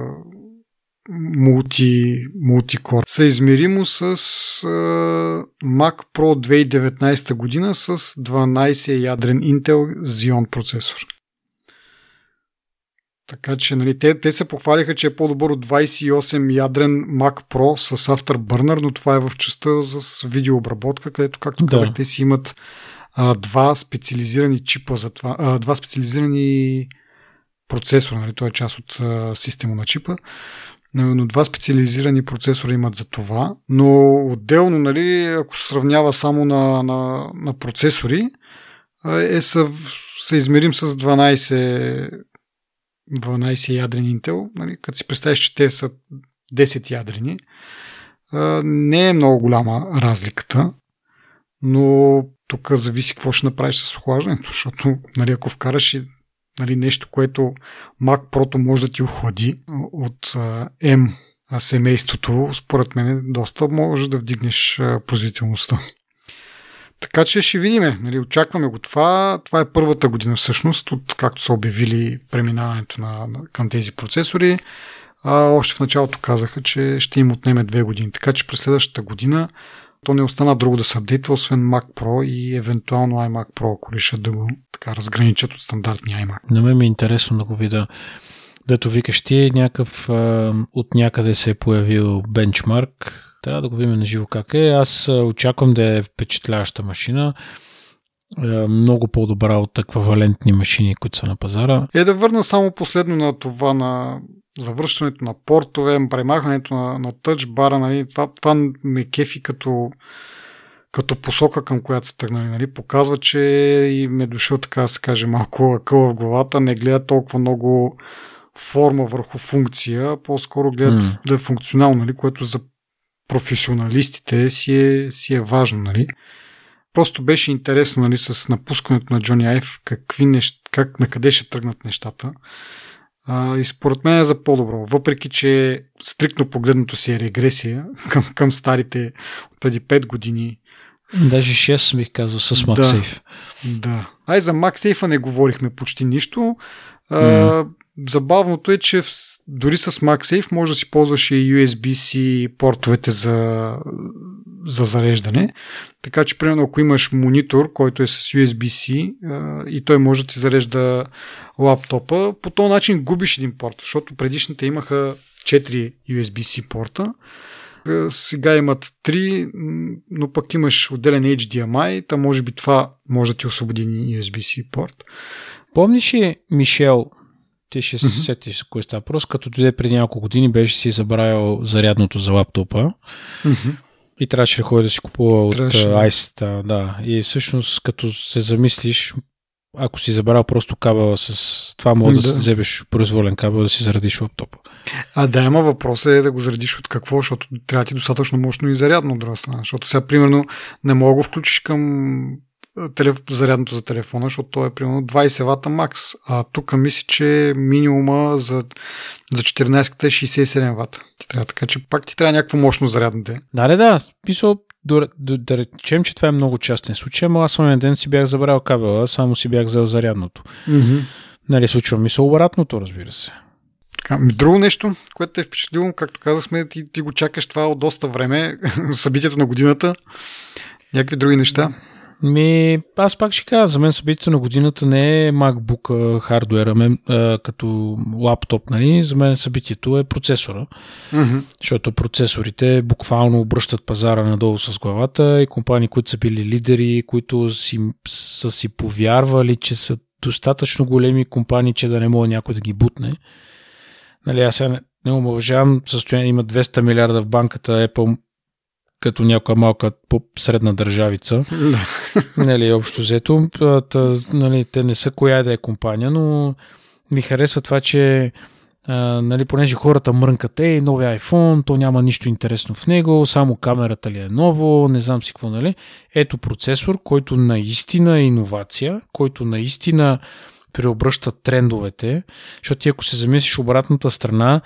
мулти, мултикор. Съизмеримо с а, Mac Pro 2019 година с 12 ядрен Intel Xeon процесор. Така че нали, те, те се похвалиха, че е по-добър от 28 ядрен Mac Pro с Afterburner, но това е в частта с видеообработка, където, както да. казах, те си имат а, два специализирани чипа за това, а, два специализирани процесора, нали, това е част от а, система на чипа, но два специализирани процесора имат за това, но отделно, нали, ако се сравнява само на, на, на процесори, е се измерим с 12, 12 ядрени Intel, нали, като си представиш, че те са 10 ядрени, не е много голяма разликата, но тук зависи какво ще направиш с охлаждането, защото нали, ако вкараш и нали, нещо, което Mac Pro може да ти охлади от M семейството, според мен доста може да вдигнеш производителността. Така че ще видим. Нали, очакваме го това. Това е първата година всъщност, от както са обявили преминаването на, на, към тези процесори. А, още в началото казаха, че ще им отнеме две години. Така че през следващата година то не остана друго да се апдейтва, освен Mac Pro и евентуално iMac Pro, ако решат да го така разграничат от стандартния iMac. На мен ми е интересно да го видя. Дето викаш ти, някакъв от някъде се е появил бенчмарк. Трябва да го видим на живо как е. Аз очаквам да е впечатляваща машина. е много по-добра от еквивалентни машини, които са на пазара. Е да върна само последно на това на завършването на портове, премахването на, на тъчбара, нали, това, това ме кефи като, като посока към която са тръгнали. Нали, показва, че и ме е дошъл така да се каже малко акъл в главата, не гледа толкова много форма върху функция, по-скоро гледат mm. да е функционално, нали, което за професионалистите си е, си е важно. Нали. Просто беше интересно нали, с напускането на Джони Айв какви неща, как, на къде ще тръгнат нещата. А, и според мен е за по-добро. Въпреки, че стрикно погледното си е регресия <laughs> към, към старите преди 5 години. Даже 6 бих казал с MagSafe. Да, да. Ай, за MagSafe не говорихме почти нищо. Mm. забавното е, че в, дори с MagSafe може да си ползваш и USB-C портовете за, за зареждане. Така че, примерно, ако имаш монитор, който е с USB-C и той може да ти зарежда лаптопа, по този начин губиш един порт, защото предишните имаха 4 USB-C порта. Сега имат 3, но пък имаш отделен HDMI, та може би това може да ти освободи USB-C порт. Помниш ли Мишел, ти ще се mm-hmm. сетиш кой става въпрос, като дойде преди няколко години беше си забравил зарядното за лаптопа. Mm-hmm и трябваше да ходи да си купува от ice да. И всъщност, като се замислиш, ако си забрал просто кабела с това, може да, да вземеш произволен кабел да си заредиш лаптопа. А да, има въпрос е да го заредиш от какво, защото трябва ти достатъчно мощно и зарядно от друга страна. Защото сега, примерно, не мога да го включиш към телеф... зарядното за телефона, защото то е примерно 20 вата макс. А тук мисля, че минимума за, за 14-та е 67 вата. Ти трябва, така че пак ти трябва някакво мощно зарядно да Да, да, да. Писал, да, да, да речем, че това е много частен случай, но аз онен ден си бях забрал кабела, само си бях взел зарядното. Mm-hmm. Нали, случва ми се обратното, разбира се. Друго нещо, което те е впечатлило, както казахме, ти, ти го чакаш това от доста време, <laughs> събитието на годината, някакви други неща. Ми, аз пак ще кажа, за мен събитието на годината не е MacBook хардуера, мен, а, като лаптоп, нали? За мен събитието е процесора. Mm-hmm. Защото процесорите буквално обръщат пазара надолу с главата и компании, които са били лидери, които си, са си повярвали, че са достатъчно големи компании, че да не мога някой да ги бутне. Нали, аз не, не омължавам състояние, има 200 милиарда в банката, Apple като някоя малка средна държавица. нали, общо взето. Нали, те не са коя да е компания, но ми хареса това, че а, нали, понеже хората мрънкат, ей, нови iPhone, то няма нищо интересно в него, само камерата ли е ново, не знам си какво, нали. Ето процесор, който наистина е иновация, който наистина преобръща трендовете, защото ти ако се замислиш обратната страна,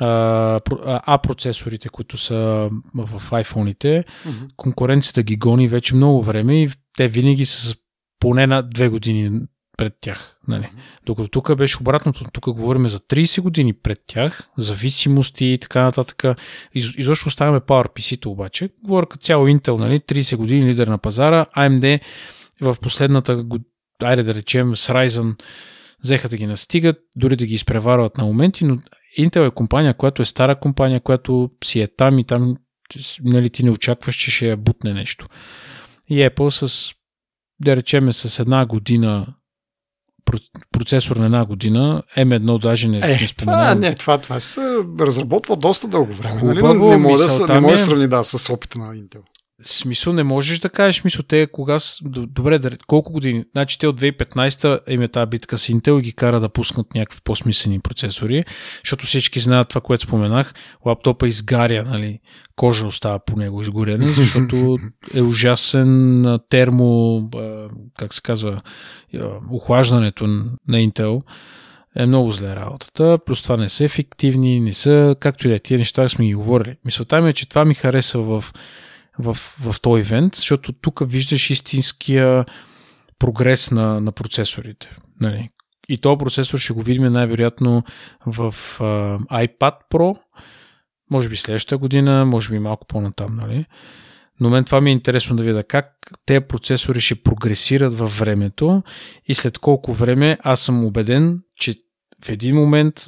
а процесорите, които са в iPhone-ите, mm-hmm. конкуренцията ги гони вече много време и те винаги са поне на две години пред тях. Нали? Mm-hmm. Докато тук беше обратното, тук говорим за 30 години пред тях, зависимости и така нататък. Из, изобщо оставяме PowerPC-то обаче. Говоря като цяло Intel, нали? 30 години лидер на пазара, AMD в последната, айде да речем, с Ryzen взеха да ги настигат, дори да ги изпреварват на моменти, но Intel е компания, която е стара компания, която си е там и там нали, ти не очакваш, че ще я бутне нещо. И Apple с, да речеме, с една година процесор на една година, M1 даже не, е, не споменавам. Това, не, това, това се разработва доста дълго време. нали? Не може да, не може да сравни да, с опита на Intel смисъл не можеш да кажеш, смисъл те кога, добре, да, колко години, значи те от 2015 им е тази битка с Intel и ги кара да пуснат някакви по-смислени процесори, защото всички знаят това, което споменах, лаптопа изгаря, нали, кожа остава по него изгорена, <laughs> защото е ужасен термо, как се казва, охлаждането на Intel. Е много зле работата, плюс това не са ефективни, не са, както и да тия неща сме ги говорили. Мисълта ми е, че това ми хареса в в, в този ивент, защото тук виждаш истинския прогрес на, на процесорите. Нали? И този процесор ще го видим най-вероятно в uh, iPad Pro, може би следващата година, може би малко по-натам, нали? Но мен това ми е интересно да видя как тези процесори ще прогресират във времето и след колко време аз съм убеден, че в един момент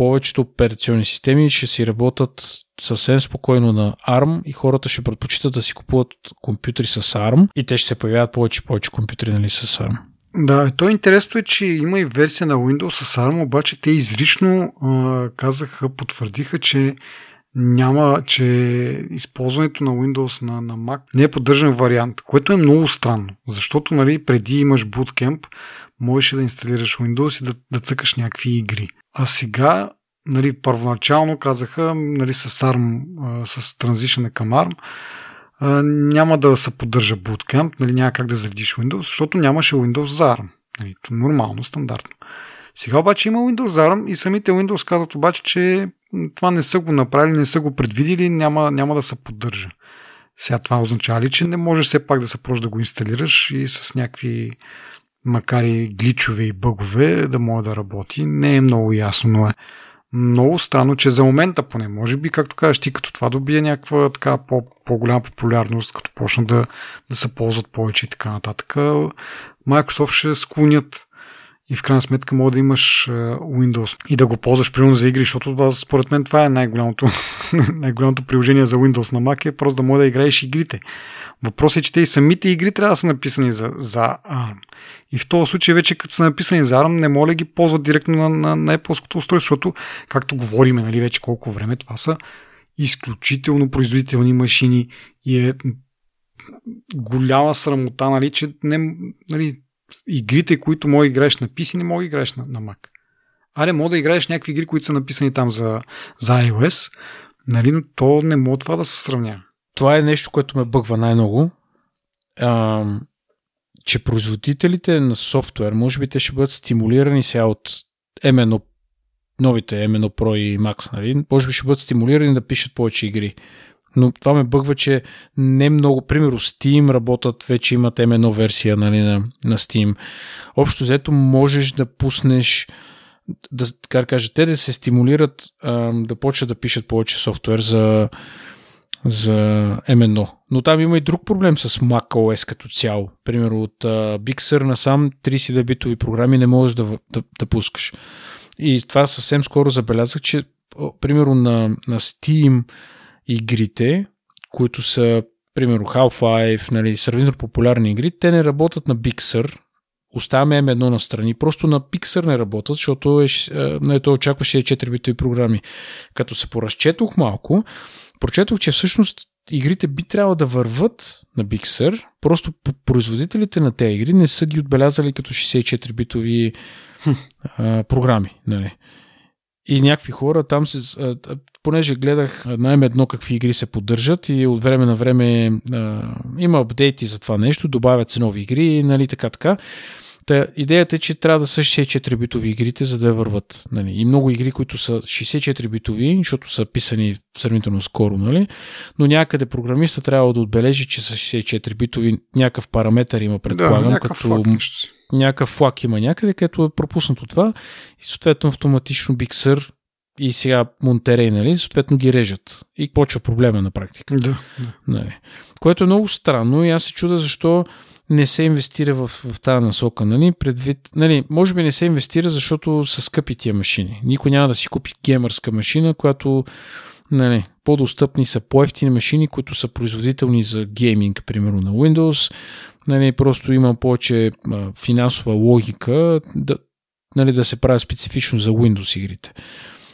повечето операционни системи ще си работят съвсем спокойно на ARM и хората ще предпочитат да си купуват компютри с ARM и те ще се появяват повече и повече компютри нали, с ARM. Да, то интересно е, че има и версия на Windows с ARM, обаче те изрично а, казаха, потвърдиха, че няма, че използването на Windows на, на Mac не е поддържан вариант, което е много странно, защото нали, преди имаш Bootcamp, можеше да инсталираш Windows и да, да цъкаш някакви игри. А сега, нали, първоначално казаха, нали, с ARM, с транзишъна към ARM, няма да се поддържа Bootcamp, нали, няма как да заредиш Windows, защото нямаше Windows за ARM. Нали, нормално, стандартно. Сега обаче има Windows за ARM и самите Windows казват обаче, че това не са го направили, не са го предвидили, няма, няма да се поддържа. Сега това означава ли, че не можеш все пак да се просто да го инсталираш и с някакви макар и гличове и бъгове да може да работи. Не е много ясно, но е много странно, че за момента поне, може би, както кажеш ти, като това добие някаква така по, по-голяма популярност, като почна да, да се ползват повече и така нататък, Microsoft ще склонят и в крайна сметка може да имаш Windows и да го ползваш примерно за игри, защото според мен това е най-голямото, <laughs> най-голямото приложение за Windows на Mac е просто да може да играеш игрите. Въпросът е, че те и самите игри трябва да са написани за, за ARM. И в този случай вече като са написани за ARM, не моля да ги ползват директно на, на, на Apple устройство, защото, както говориме, нали, вече колко време, това са изключително производителни машини и е голяма срамота, нали, че не, нали, игрите, които мога да играеш на PC, не мога да играеш на, на Mac. Аре, мога да играеш някакви игри, които са написани там за, за iOS, нали, но то не мога това да се сравнява. Това е нещо, което ме бъгва най-много. А, че производителите на софтуер, може би те ще бъдат стимулирани сега от M1, новите M1 Pro и Max, нали? може би ще бъдат стимулирани да пишат повече игри. Но това ме бъгва, че не много, примерно Steam работят, вече имат M1 версия нали, на, на Steam. Общо взето можеш да пуснеш да, как да кажа, те да се стимулират а, да почват да пишат повече софтуер за, за M1. Но там има и друг проблем с macOS като цяло. Примерно от uh, Big Sur насам 32-битови програми не можеш да, да, да пускаш. И това съвсем скоро забелязах, че примерно на, на Steam игрите, които са примерно Half-Life, нали, сравнително популярни игри, те не работят на Big Sur, оставяме M1 на страни, просто на Pixar не работят, защото е, е, той очакваше 4-битови програми. Като се поразчетох малко, прочетох, че всъщност игрите би трябвало да върват на Big Sur, просто производителите на тези игри не са ги отбелязали като 64-битови а, програми. Нали. И някакви хора там се. А, понеже гледах най-едно какви игри се поддържат и от време на време а, има апдейти за това нещо, добавят се нови игри, нали, така, така. Та, идеята е, че трябва да са 64-битови игрите, за да върват. Нали. И много игри, които са 64-битови, защото са писани сравнително скоро, нали. но някъде програмиста трябва да отбележи, че са 64-битови, някакъв параметър има, предполагам, да, като флаг, някакъв флаг има някъде, където е пропуснато това и съответно автоматично Big и сега Монтерей, нали, съответно ги режат. И почва проблема на практика. Да. Нали. Което е много странно и аз се чуда защо не се инвестира в, в тази насока. Нали? Предвид, нали, може би не се инвестира, защото са скъпи тия машини. Никой няма да си купи геймърска машина, която нали, по-достъпни са по-ефтини машини, които са производителни за гейминг, примерно на Windows. Нали, просто има повече финансова логика да, нали, да се прави специфично за Windows игрите.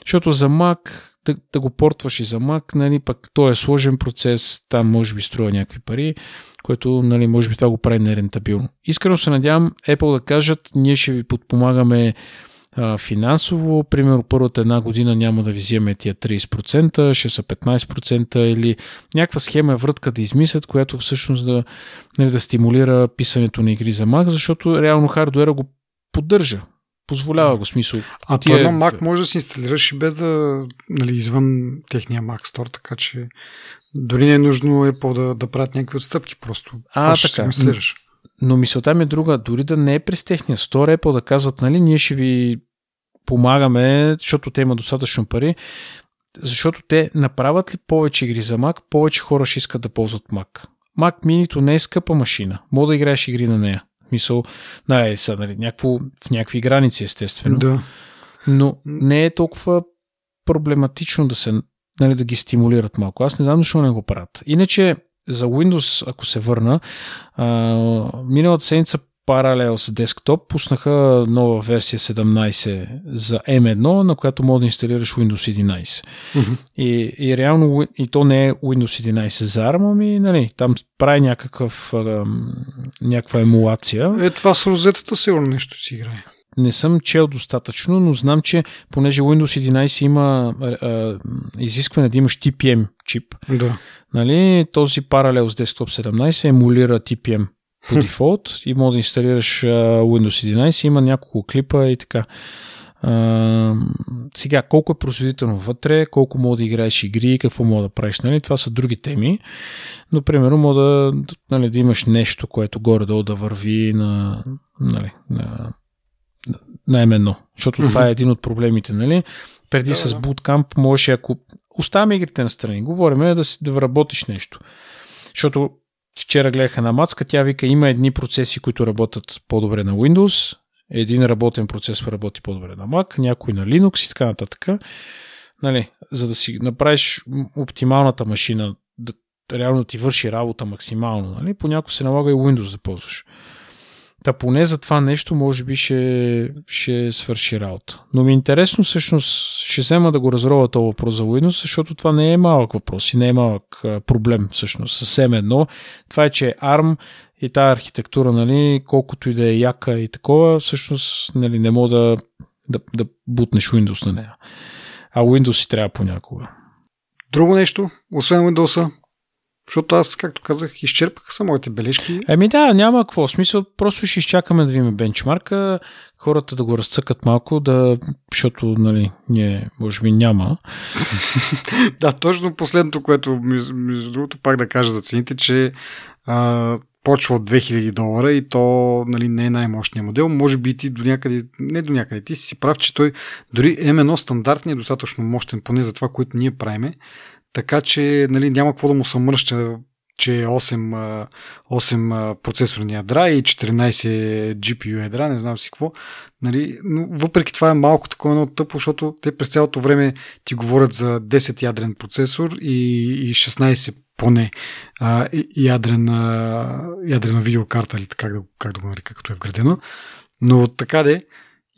Защото за Mac да, да го портваш и за Mac, нали, пък то е сложен процес, там може би струва някакви пари, което нали, може би това го прави нерентабилно. Искрено се надявам Apple да кажат, ние ще ви подпомагаме а, финансово, примерно първата една година няма да ви вземе тия 30%, ще са 15% или някаква схема е вратка да измислят, която всъщност да, нали, да стимулира писането на игри за Mac, защото реално хардуера го поддържа позволява го смисъл. А тия... то на Mac може да се инсталираш и без да, нали, извън техния Mac Store, така че дори не е нужно Apple да, да правят някакви отстъпки, просто а, така. ще се инсталираш. Но мисълта ми е друга, дори да не е през техния Store, Apple да казват, нали, ние ще ви помагаме, защото те имат достатъчно пари, защото те направят ли повече игри за Mac, повече хора ще искат да ползват Mac. Mac Mini не е скъпа машина. Мога да играеш игри на нея. Мисъл, нали, са, нали, някакво, в някакви граници, естествено. Да. Но не е толкова проблематично да се нали, да ги стимулират малко. Аз не знам защо не го правят. Иначе за Windows, ако се върна, а, миналата седмица Parallels Desktop пуснаха нова версия 17 за M1, на която може да инсталираш Windows 11. Mm-hmm. И, и реално, и то не е Windows 11 за ARM, ами нали, там прави някакъв, а, някаква емулация. Е, това с розетата сигурно нещо си играе. Не съм чел достатъчно, но знам, че понеже Windows 11 има а, изискване да имаш TPM чип, да. нали, този Parallels Desktop 17 емулира TPM по <laughs> дефолт и може да инсталираш uh, Windows 11. Има няколко клипа и така. Uh, сега, колко е производително вътре, колко мога да играеш игри, какво мога да правиш, нали? това са други теми. Но, примерно, мога да, нали, да имаш нещо, което горе-долу да върви на, нали, на, на M1. Защото mm-hmm. това е един от проблемите. Нали? Преди да, с. Bootcamp можеше, ако оставяме игрите на страни, говориме да, да работиш нещо. Защото вчера гледах на Мацка, тя вика, има едни процеси, които работят по-добре на Windows, един работен процес работи по-добре на Mac, някой на Linux и така нататък. Нали, за да си направиш оптималната машина, да реално ти върши работа максимално, нали, понякога се налага и Windows да ползваш. Та поне за това нещо може би ще, ще свърши работа. Но ми е интересно всъщност, ще взема да го разрова този въпрос за Windows, защото това не е малък въпрос и не е малък проблем всъщност. Съвсем едно. Това е, че ARM и тази архитектура, нали, колкото и да е яка и такова, всъщност нали, не мога да, да, да бутнеш Windows на нея. А Windows си трябва понякога. Друго нещо, освен Windows, защото аз, както казах, изчерпаха са моите бележки. Еми да, няма какво. Смисъл, просто ще изчакаме да видим бенчмарка, хората да го разцъкат малко, да, защото, нали, ние, може би, няма. <laughs> да, точно последното, което, между другото, пак да кажа за цените, че а, почва от 2000 долара и то нали, не е най-мощният модел. Може би ти до някъде, не до някъде, ти си прав, че той дори M1 стандартния е достатъчно мощен, поне за това, което ние правиме. Така че нали, няма какво да му съмръща, че е 8, 8 процесорни ядра и 14 GPU ядра, не знам си какво. Нали, но въпреки това е малко такова едно тъпо, защото те през цялото време ти говорят за 10 ядрен процесор и, и 16 поне а, ядрена, ядрена видеокарта или как да, как да го нарека, като е вградено. Но така де,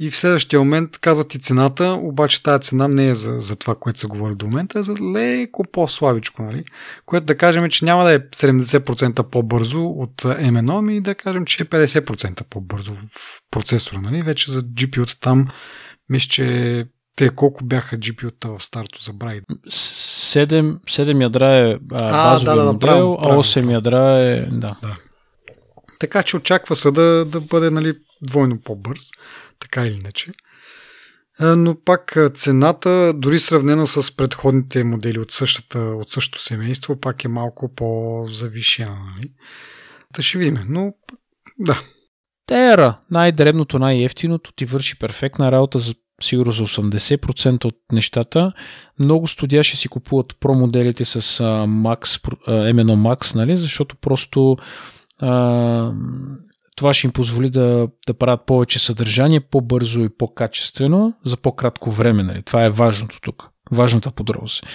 и в следващия момент казват и цената, обаче тази цена не е за, за това, което се говори до момента, а за леко по-слабичко, нали? Което да кажем, че няма да е 70% по-бързо от M1, ми да кажем, че е 50% по-бързо в процесора, нали? Вече за GPU-та там, мисля, че те колко бяха GPU-та в старто, забрави. 7, 7 ядра е а, базови да, да, модел, право, право, а 8 ядра е... Да. да. Така че очаква се да, да бъде нали, двойно по-бърз така или иначе. Но пак цената, дори сравнена с предходните модели от, същата, от същото семейство, пак е малко по-завишена. Нали? Да ще видим, но да. Тера, най-дребното, най-ефтиното, ти върши перфектна работа за сигурно за 80% от нещата. Много студия ще си купуват про моделите с Max, M1 Max, нали? защото просто това ще им позволи да, да правят повече съдържание по-бързо и по-качествено за по-кратко време. Нали? Това е важното тук. Важната подробност.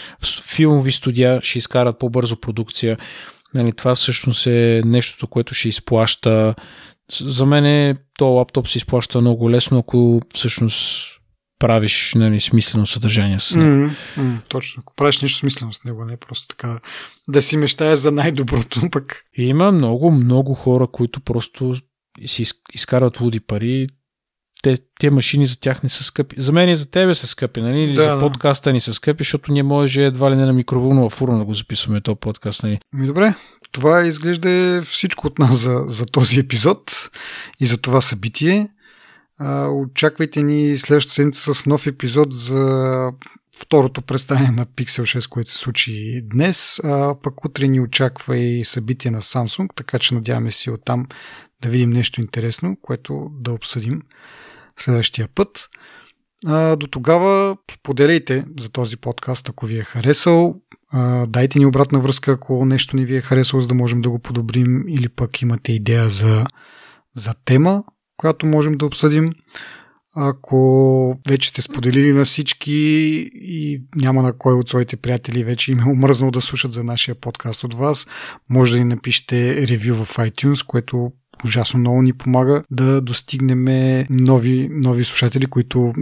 Филмови студия ще изкарат по-бързо продукция. Нали? Това всъщност е нещото, което ще изплаща. За мен е, то лаптоп се изплаща много лесно, ако всъщност правиш нали, смислено съдържание с него. Mm, mm, точно. Ако правиш нещо смислено с него, не просто така да си мечтаеш за най-доброто <laughs> пък. Има много, много хора, които просто си изкарват луди пари, те, те машини за тях не са скъпи. За мен и за тебе са скъпи, нали? Или да, за подкаста ни са скъпи, защото ние може едва ли не на микроволнова фурна да го записваме този подкаст, нали? Ми добре, това изглежда всичко от нас за, за този епизод и за това събитие. А, очаквайте ни следващата седмица с нов епизод за второто представяне на Pixel 6, което се случи днес. А, пък утре ни очаква и събитие на Samsung, така че надяваме се оттам да видим нещо интересно, което да обсъдим следващия път. А, до тогава споделяйте за този подкаст, ако ви е харесал. А, дайте ни обратна връзка, ако нещо не ви е харесало, за да можем да го подобрим или пък имате идея за, за тема, която можем да обсъдим. Ако вече сте споделили на всички и няма на кой от своите приятели вече им е омръзнал да слушат за нашия подкаст от вас, може да ни напишете ревю в iTunes, което ужасно много ни помага да достигнем нови, нови слушатели, които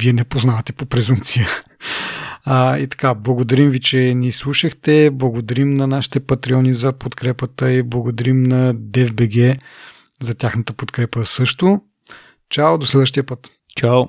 вие не познавате по презумпция. А, и така, благодарим ви, че ни слушахте, благодарим на нашите патреони за подкрепата и благодарим на DFBG за тяхната подкрепа също. Чао, до следващия път. Чао.